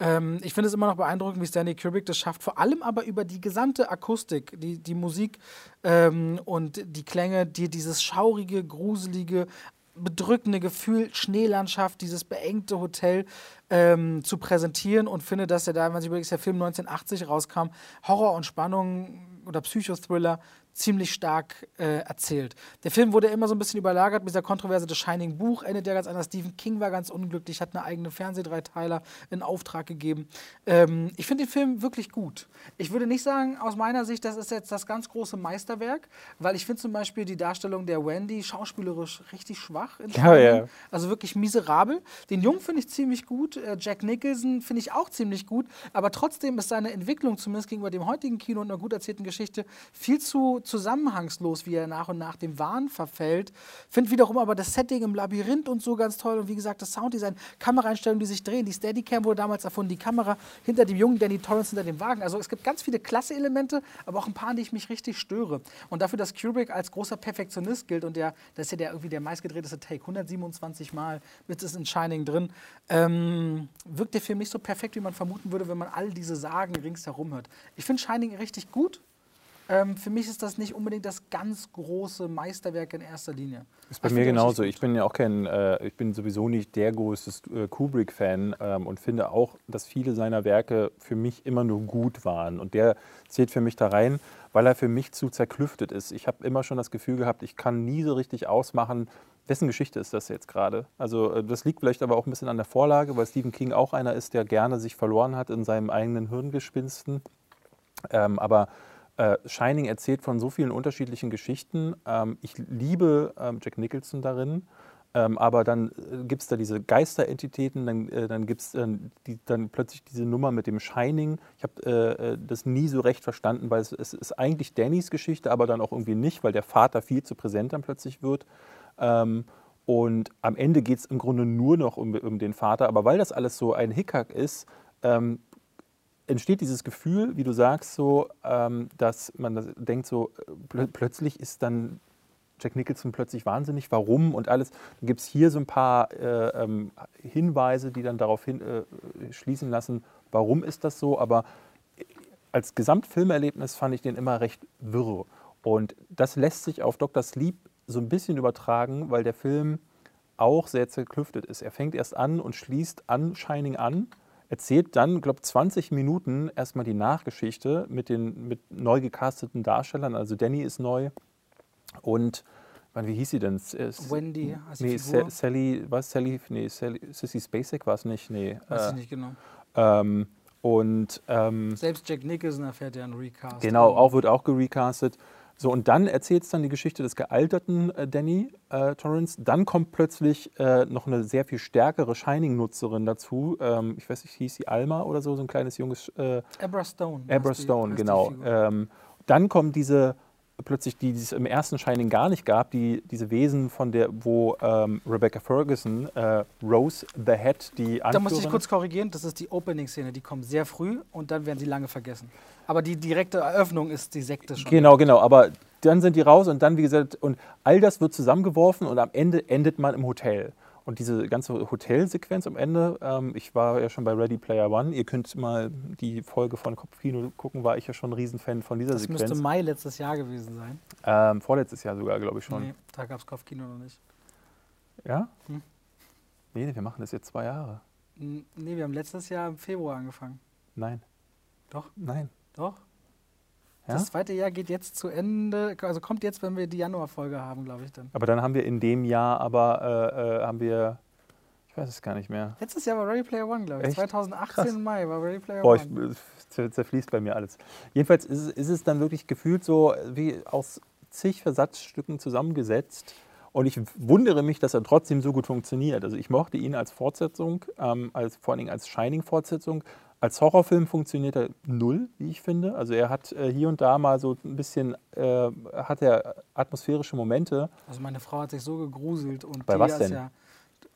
Ähm, ich finde es immer noch beeindruckend, wie Stanley Kubrick das schafft, vor allem aber über die gesamte Akustik, die, die Musik ähm, und die Klänge, die dieses schaurige, gruselige, bedrückende Gefühl, Schneelandschaft, dieses beengte Hotel ähm, zu präsentieren und finde, dass er da, wenn sich überlegt, der Film 1980 rauskam, Horror und Spannung oder Psychothriller ziemlich stark äh, erzählt. Der Film wurde immer so ein bisschen überlagert mit dieser Kontroverse des Shining Buch, endet ja ganz anders. Stephen King war ganz unglücklich, hat eine eigene Fernsehdreiteiler in Auftrag gegeben. Ähm, ich finde den Film wirklich gut. Ich würde nicht sagen, aus meiner Sicht, das ist jetzt das ganz große Meisterwerk, weil ich finde zum Beispiel die Darstellung der Wendy schauspielerisch richtig schwach. ja, ja. Also wirklich miserabel. Den Jungen finde ich ziemlich gut. Äh, Jack Nicholson finde ich auch ziemlich gut. Aber trotzdem ist seine Entwicklung, zumindest gegenüber dem heutigen Kino und einer gut erzählten Geschichte, viel zu zusammenhangslos, wie er nach und nach dem Wahn verfällt. Finde wiederum aber das Setting im Labyrinth und so ganz toll. Und wie gesagt, das Sounddesign, Kameraeinstellungen, die sich drehen. Die Steadicam wurde damals erfunden, die Kamera hinter dem jungen Danny Torrance hinter dem Wagen. Also es gibt ganz viele klasse Elemente, aber auch ein paar, an die ich mich richtig störe. Und dafür, dass Kubrick als großer Perfektionist gilt und der, das ist ja der, irgendwie der meistgedrehteste Take, 127 Mal mit ist in Shining drin, ähm, wirkt der Film nicht so perfekt, wie man vermuten würde, wenn man all diese Sagen ringsherum hört. Ich finde Shining richtig gut. Ähm, für mich ist das nicht unbedingt das ganz große Meisterwerk in erster Linie. Ist bei ich mir genauso. Ich bin ja auch kein, äh, ich bin sowieso nicht der größte äh, Kubrick-Fan ähm, und finde auch, dass viele seiner Werke für mich immer nur gut waren. Und der zählt für mich da rein, weil er für mich zu zerklüftet ist. Ich habe immer schon das Gefühl gehabt, ich kann nie so richtig ausmachen, wessen Geschichte ist das jetzt gerade? Also äh, das liegt vielleicht aber auch ein bisschen an der Vorlage, weil Stephen King auch einer ist, der gerne sich verloren hat in seinem eigenen Hirngespinsten. Ähm, aber äh, Shining erzählt von so vielen unterschiedlichen Geschichten. Ähm, ich liebe ähm, Jack Nicholson darin. Ähm, aber dann äh, gibt es da diese Geisterentitäten, dann, äh, dann gibt es äh, dann plötzlich diese Nummer mit dem Shining. Ich habe äh, äh, das nie so recht verstanden, weil es, es, ist eigentlich Dannys Geschichte, aber dann auch irgendwie nicht, weil der Vater viel zu präsent dann plötzlich wird. Ähm, und am Ende geht es im Grunde nur noch um, um, den Vater. Aber weil das alles so ein Hickhack ist, ähm, entsteht dieses Gefühl, wie du sagst, so, ähm, dass man das denkt, so äh, pl plötzlich ist dann Jack Nicholson plötzlich wahnsinnig, warum und alles. Dann gibt es hier so ein paar äh, ähm, Hinweise, die dann darauf hin, äh, schließen lassen, warum ist das so. Aber als Gesamtfilmerlebnis fand ich den immer recht wirr. Und das lässt sich auf Dr. Sleep so ein bisschen übertragen, weil der Film auch sehr zerklüftet ist. Er fängt erst an und schließt an Shining an erzählt dann, glaube 20 Minuten erstmal die Nachgeschichte mit den mit neu gecasteten Darstellern. Also Danny ist neu und wie hieß sie denn? Wendy. Nee, Sally, was? Sally, nee, Sally, Sissy Spacek war es nicht, nee. Weiß äh, ich nicht genau. Ähm, und ähm, selbst Jack Nicholson erfährt ja einen Recast. Genau, auch wird auch gerecastet. So, und dann erzählt es dann die Geschichte des gealterten äh, Danny äh, Torrance. Dann kommt plötzlich äh, noch eine sehr viel stärkere Shining-Nutzerin dazu. Ähm, ich weiß nicht, hieß sie Alma oder so, so ein kleines junges. Äh, Abra Stone. Abra Stone, die, genau. Ähm, dann kommt diese plötzlich, die es im ersten Shining gar nicht gab, die, diese Wesen von der, wo ähm, Rebecca Ferguson, äh, Rose the Head, die Anführerin... Da muss ich kurz korrigieren, das ist die Opening-Szene, die kommt sehr früh und dann werden sie lange vergessen. Aber die direkte Eröffnung ist die Sekte schon. Genau, genau, aber dann sind die raus und dann, wie gesagt, und all das wird zusammengeworfen und am Ende endet man im Hotel. Und diese ganze Hotelsequenz am Ende, ähm, ich war ja schon bei Ready Player One, ihr könnt mal die Folge von Kopfkino gucken, war ich ja schon ein Riesenfan von dieser das Sequenz. Das müsste Mai letztes Jahr gewesen sein. Ähm, vorletztes Jahr sogar, glaube ich schon. Nee, da gab es Kopfkino noch nicht. Ja? Hm. Nee, wir machen das jetzt zwei Jahre. Nee, wir haben letztes Jahr im Februar angefangen. Nein. Doch. Nein. Doch. Ja? Das zweite Jahr geht jetzt zu Ende, also kommt jetzt, wenn wir die Januarfolge haben, glaube ich dann. Aber dann haben wir in dem Jahr aber, äh, äh, haben wir, ich weiß es gar nicht mehr. Letztes Jahr war Ready Player One, glaube ich. Echt? 2018 Krass. Mai war Ready Player Boah, One. es zer- zerfließt bei mir alles. Jedenfalls ist, es- ist es dann wirklich gefühlt so wie aus zig Versatzstücken zusammengesetzt. Und ich wundere mich, dass er trotzdem so gut funktioniert. Also ich mochte ihn als Fortsetzung, ähm, als, vor allen Dingen als Shining-Fortsetzung. Als Horrorfilm funktioniert er null, wie ich finde. Also er hat äh, hier und da mal so ein bisschen, äh, hat er atmosphärische Momente. Also meine Frau hat sich so gegruselt und Bei was denn? ja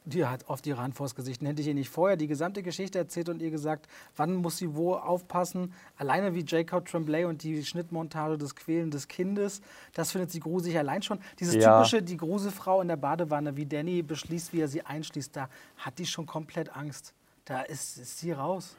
die hat oft ihre Hand vors Gesicht. Hätte ich ihr nicht vorher die gesamte Geschichte erzählt und ihr gesagt, wann muss sie wo aufpassen. Alleine wie Jacob Tremblay und die Schnittmontage des Quälen des Kindes, das findet sie gruselig allein schon. Dieses Ja. typische, die Gruselfrau in der Badewanne, wie Danny beschließt, wie er sie einschließt, da hat die schon komplett Angst. Da ist, ist sie raus.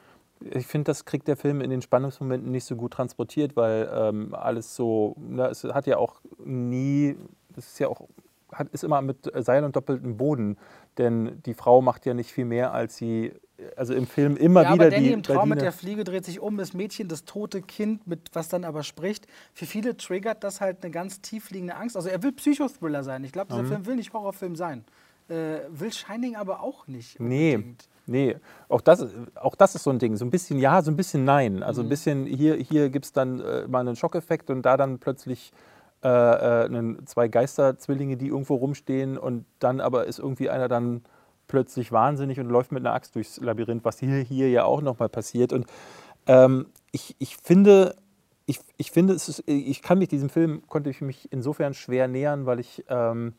Ich finde, das kriegt der Film in den Spannungsmomenten nicht so gut transportiert, weil ähm, alles so, ne, es hat ja auch nie, das ist ja auch, hat, ist immer mit Seil und doppeltem Boden, denn die Frau macht ja nicht viel mehr, als sie, also im Film immer ja, wieder aber Danny die im Traum mit Berliner- der Fliege dreht sich um, das Mädchen, das tote Kind, mit was dann aber spricht. Für viele triggert das halt eine ganz tiefliegende Angst. Also er will Psychothriller sein. Ich glaube, Mhm. dieser Film will nicht Horrorfilm sein. Äh, will Shining aber auch nicht. Unbedingt. nee, auch das, auch das ist so ein Ding. So ein bisschen ja, so ein bisschen nein. Mhm. Also ein bisschen, hier, hier gibt es dann äh, mal einen Schockeffekt und da dann plötzlich äh, äh, einen, zwei Geisterzwillinge, die irgendwo rumstehen und dann aber ist irgendwie einer dann plötzlich wahnsinnig und läuft mit einer Axt durchs Labyrinth, was hier, hier ja auch nochmal passiert. Und ähm, ich, ich finde, ich, ich finde, es ist, ich kann mich diesem Film, konnte ich mich insofern schwer nähern, weil ich ähm,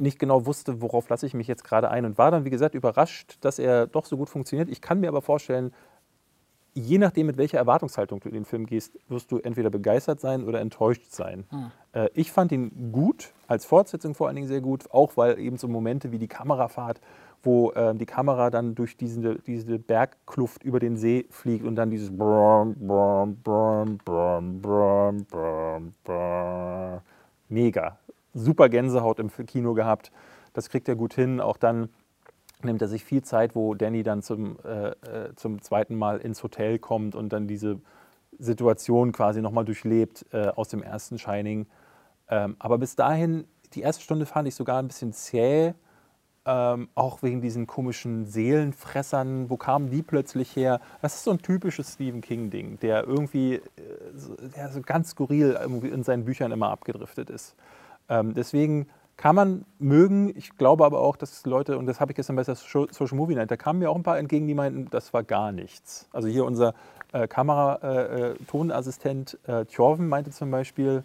nicht genau wusste, worauf lasse ich mich jetzt gerade ein und war dann, wie gesagt, überrascht, dass er doch so gut funktioniert. Ich kann mir aber vorstellen, je nachdem, mit welcher Erwartungshaltung du in den Film gehst, wirst du entweder begeistert sein oder enttäuscht sein. Äh, ich fand ihn gut, als Fortsetzung vor allen Dingen sehr gut, auch weil eben so Momente wie die Kamerafahrt, wo äh, die Kamera dann durch diese, diese Bergkluft über den See fliegt und dann dieses Brum, Brum, Brum, Brum, Brum, Brum, Brum. mega. Super Gänsehaut im Kino gehabt. Das kriegt er gut hin. Auch dann nimmt er sich viel Zeit, wo Danny dann zum, äh, äh, zum zweiten Mal ins Hotel kommt und dann diese Situation quasi nochmal durchlebt äh, aus dem ersten Shining. Ähm, aber bis dahin, die erste Stunde fand ich sogar ein bisschen zäh, ähm, auch wegen diesen komischen Seelenfressern. Wo kamen die plötzlich her? Das ist so ein typisches Stephen King-Ding, der irgendwie äh, so, der so ganz skurril in seinen Büchern immer abgedriftet ist. Ähm, deswegen kann man mögen. Ich glaube aber auch, dass Leute, und das habe ich gestern bei Social Movie Night, da kamen mir auch ein paar entgegen, die meinten, das war gar nichts. Also hier unser äh, Kamera-Tonassistent äh, Thjorven meinte zum Beispiel,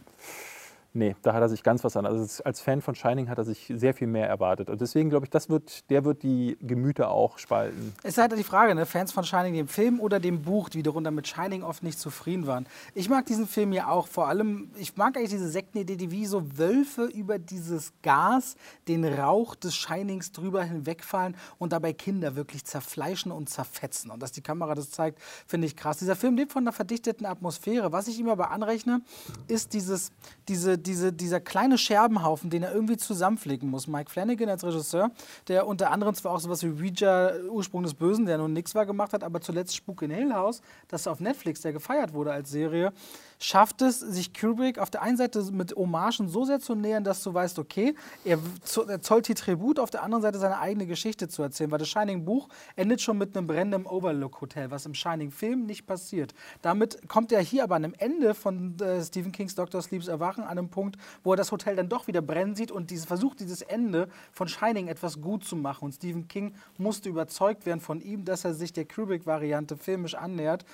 nee, da hat er sich ganz was an. Also als Fan von Shining hat er sich sehr viel mehr erwartet. Und deswegen glaube ich, das wird, der wird die Gemüter auch spalten. Es ist halt die Frage, ne? Fans von Shining, dem Film oder dem Buch, die dann mit Shining oft nicht zufrieden waren. Ich mag diesen Film ja auch, vor allem, ich mag eigentlich diese Sektenidee, die wie so Wölfe über dieses Gas, den Rauch des Shinings drüber hinwegfallen und dabei Kinder wirklich zerfleischen und zerfetzen. Und dass die Kamera das zeigt, finde ich krass. Dieser Film lebt von einer verdichteten Atmosphäre. Was ich ihm aber anrechne, ist dieses, diese, diese, dieser kleine Scherbenhaufen, den er irgendwie zusammenflicken muss. Mike Flanagan als Regisseur, der unter anderem zwar auch sowas wie Ouija, Ursprung des Bösen, der nun nichts war, gemacht hat, aber zuletzt Spuk in Hill House, das auf Netflix, der gefeiert wurde als Serie, schafft es, sich Kubrick auf der einen Seite mit Hommagen so sehr zu nähern, dass du weißt, okay, er, zo- zollt hier Tribut, auf der anderen Seite seine eigene Geschichte zu erzählen, weil das Shining-Buch endet schon mit einem brennenden Overlook-Hotel, was im Shining-Film nicht passiert. Damit kommt er hier aber an einem Ende von äh, Stephen Kings Dr. Sleeps Erwachen an einem Punkt, wo er das Hotel dann doch wieder brennen sieht und diese, versucht, dieses Ende von Shining etwas gut zu machen. Und Stephen King musste überzeugt werden von ihm, dass er sich der Kubrick-Variante filmisch annähert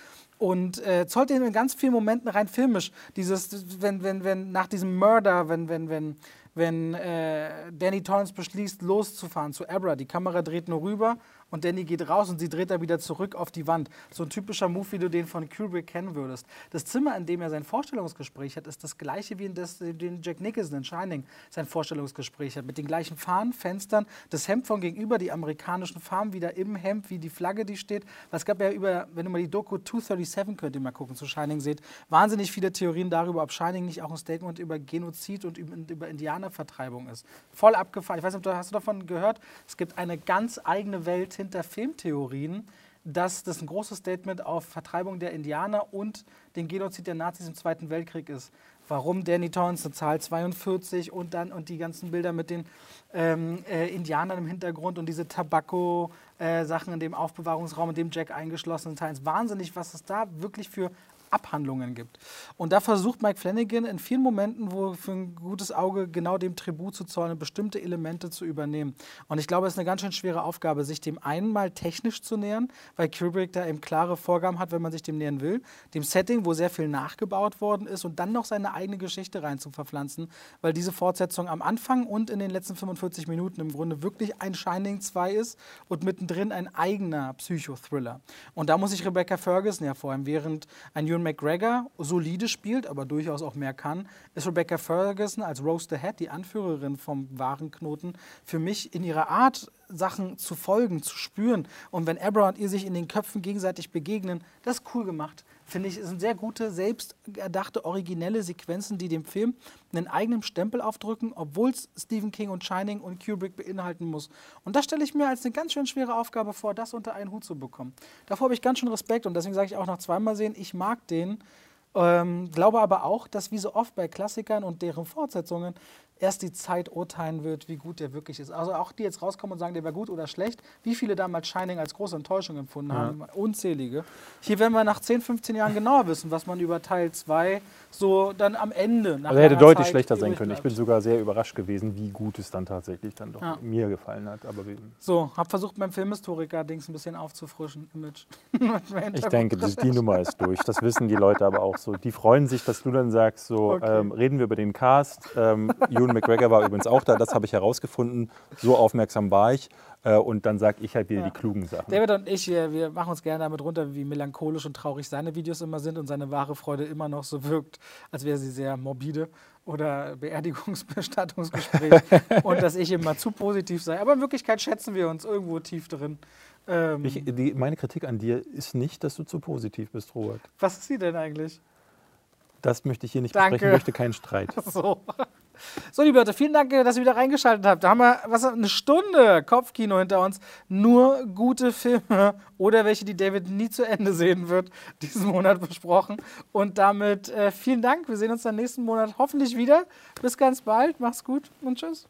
und äh, zollt ihn in ganz vielen Momenten rein filmisch. Dieses, wenn, wenn, wenn nach diesem Murder, wenn, wenn, wenn, wenn äh, Danny Torrance beschließt, loszufahren zu Abra, die Kamera dreht nur rüber und Danny geht raus und sie dreht da wieder zurück auf die Wand. So ein typischer Move, wie du den von Kubrick kennen würdest. Das Zimmer, in dem er sein Vorstellungsgespräch hat, ist das gleiche wie in das, den Jack Nicholson in Shining sein Vorstellungsgespräch hat. Mit den gleichen Fahnen, Fenstern, das Hemd von gegenüber, die amerikanischen Farben wieder im Hemd, wie die Flagge, die steht. Es gab ja über, wenn du mal die Doku 237 könnt ihr mal gucken, zu Shining seht, wahnsinnig viele Theorien darüber, ob Shining nicht auch ein Statement über Genozid und über Indianervertreibung ist. Voll abgefahren. Ich weiß nicht, hast du davon gehört? Es gibt eine ganz eigene Welt hinter Filmtheorien, dass das ein großes Statement auf Vertreibung der Indianer und den Genozid der Nazis im Zweiten Weltkrieg ist. Warum Danny Torrance eine Zahl 42 und dann und die ganzen Bilder mit den ähm, äh, Indianern im Hintergrund und diese Tabakko-Sachen äh, in dem Aufbewahrungsraum, in dem Jack eingeschlossen ist. Wahnsinnig, was es da wirklich für Abhandlungen gibt. Und da versucht Mike Flanagan in vielen Momenten, wo für ein gutes Auge genau dem Tribut zu zollen, bestimmte Elemente zu übernehmen. Und ich glaube, es ist eine ganz schön schwere Aufgabe, sich dem einmal technisch zu nähern, weil Kubrick da eben klare Vorgaben hat, wenn man sich dem nähern will, dem Setting, wo sehr viel nachgebaut worden ist und dann noch seine eigene Geschichte rein zu verpflanzen, weil diese Fortsetzung am Anfang und in den letzten 45 Minuten im Grunde wirklich ein Shining 2 ist und mittendrin ein eigener Psychothriller. Und da muss ich Rebecca Ferguson hervorheben, während ein Ewan McGregor solide spielt, aber durchaus auch mehr kann, ist Rebecca Ferguson als Rose the Head, die Anführerin vom Warenknoten, für mich in ihrer Art, Sachen zu folgen, zu spüren. Und wenn Abra und ihr sich in den Köpfen gegenseitig begegnen, das ist cool gemacht. Finde ich, sind sehr gute, selbst erdachte, originelle Sequenzen, die dem Film einen eigenen Stempel aufdrücken, obwohl es Stephen King und Shining und Kubrick beinhalten muss. Und das stelle ich mir als eine ganz schön schwere Aufgabe vor, das unter einen Hut zu bekommen. Davor habe ich ganz schön Respekt und deswegen sage ich auch nach zweimal sehen, ich mag den. Ähm, glaube aber auch, dass wie so oft bei Klassikern und deren Fortsetzungen erst die Zeit urteilen wird, wie gut der wirklich ist. Also auch die jetzt rauskommen und sagen, der war gut oder schlecht. Wie viele damals Shining als große Enttäuschung empfunden ja. haben? Unzählige. Hier werden wir nach 10, 15 Jahren genauer wissen, was man über Teil 2 so dann am Ende. Nach also hätte deutlich Zeit schlechter sein können. Ich bin sogar sehr überrascht gewesen, wie gut es dann tatsächlich dann doch ja. mir gefallen hat. Aber so, habe versucht, beim Filmhistoriker-Dings ein bisschen aufzufrischen. Image. ich denke, die, die, Nummer ist durch. Das wissen die Leute aber auch so. Die freuen sich, dass du dann sagst, so okay. ähm, reden wir über den Cast. Ähm, Ewan McGregor war übrigens auch da, das habe ich herausgefunden. So aufmerksam war ich. Äh, und dann sage ich halt wieder ja. die klugen Sachen. David und ich, wir, wir, machen uns gerne damit runter, wie melancholisch und traurig seine Videos immer sind und seine wahre Freude immer noch so wirkt, als wäre sie sehr morbide oder Beerdigungsbestattungsgespräch und dass ich immer zu positiv sei. Aber in Wirklichkeit schätzen wir uns irgendwo tief drin. Ähm ich, die, meine Kritik an dir ist nicht, dass du zu positiv bist, Robert. Was ist sie denn eigentlich? Das möchte ich hier nicht Danke. besprechen, ich möchte keinen Streit. So. So, liebe Leute, vielen Dank, dass ihr wieder reingeschaltet habt. Da haben wir was, eine Stunde Kopfkino hinter uns. Nur gute Filme oder welche, die David nie zu Ende sehen wird, diesen Monat besprochen. Und damit äh, vielen Dank. Wir sehen uns dann nächsten Monat hoffentlich wieder. Bis ganz bald. Mach's gut und tschüss.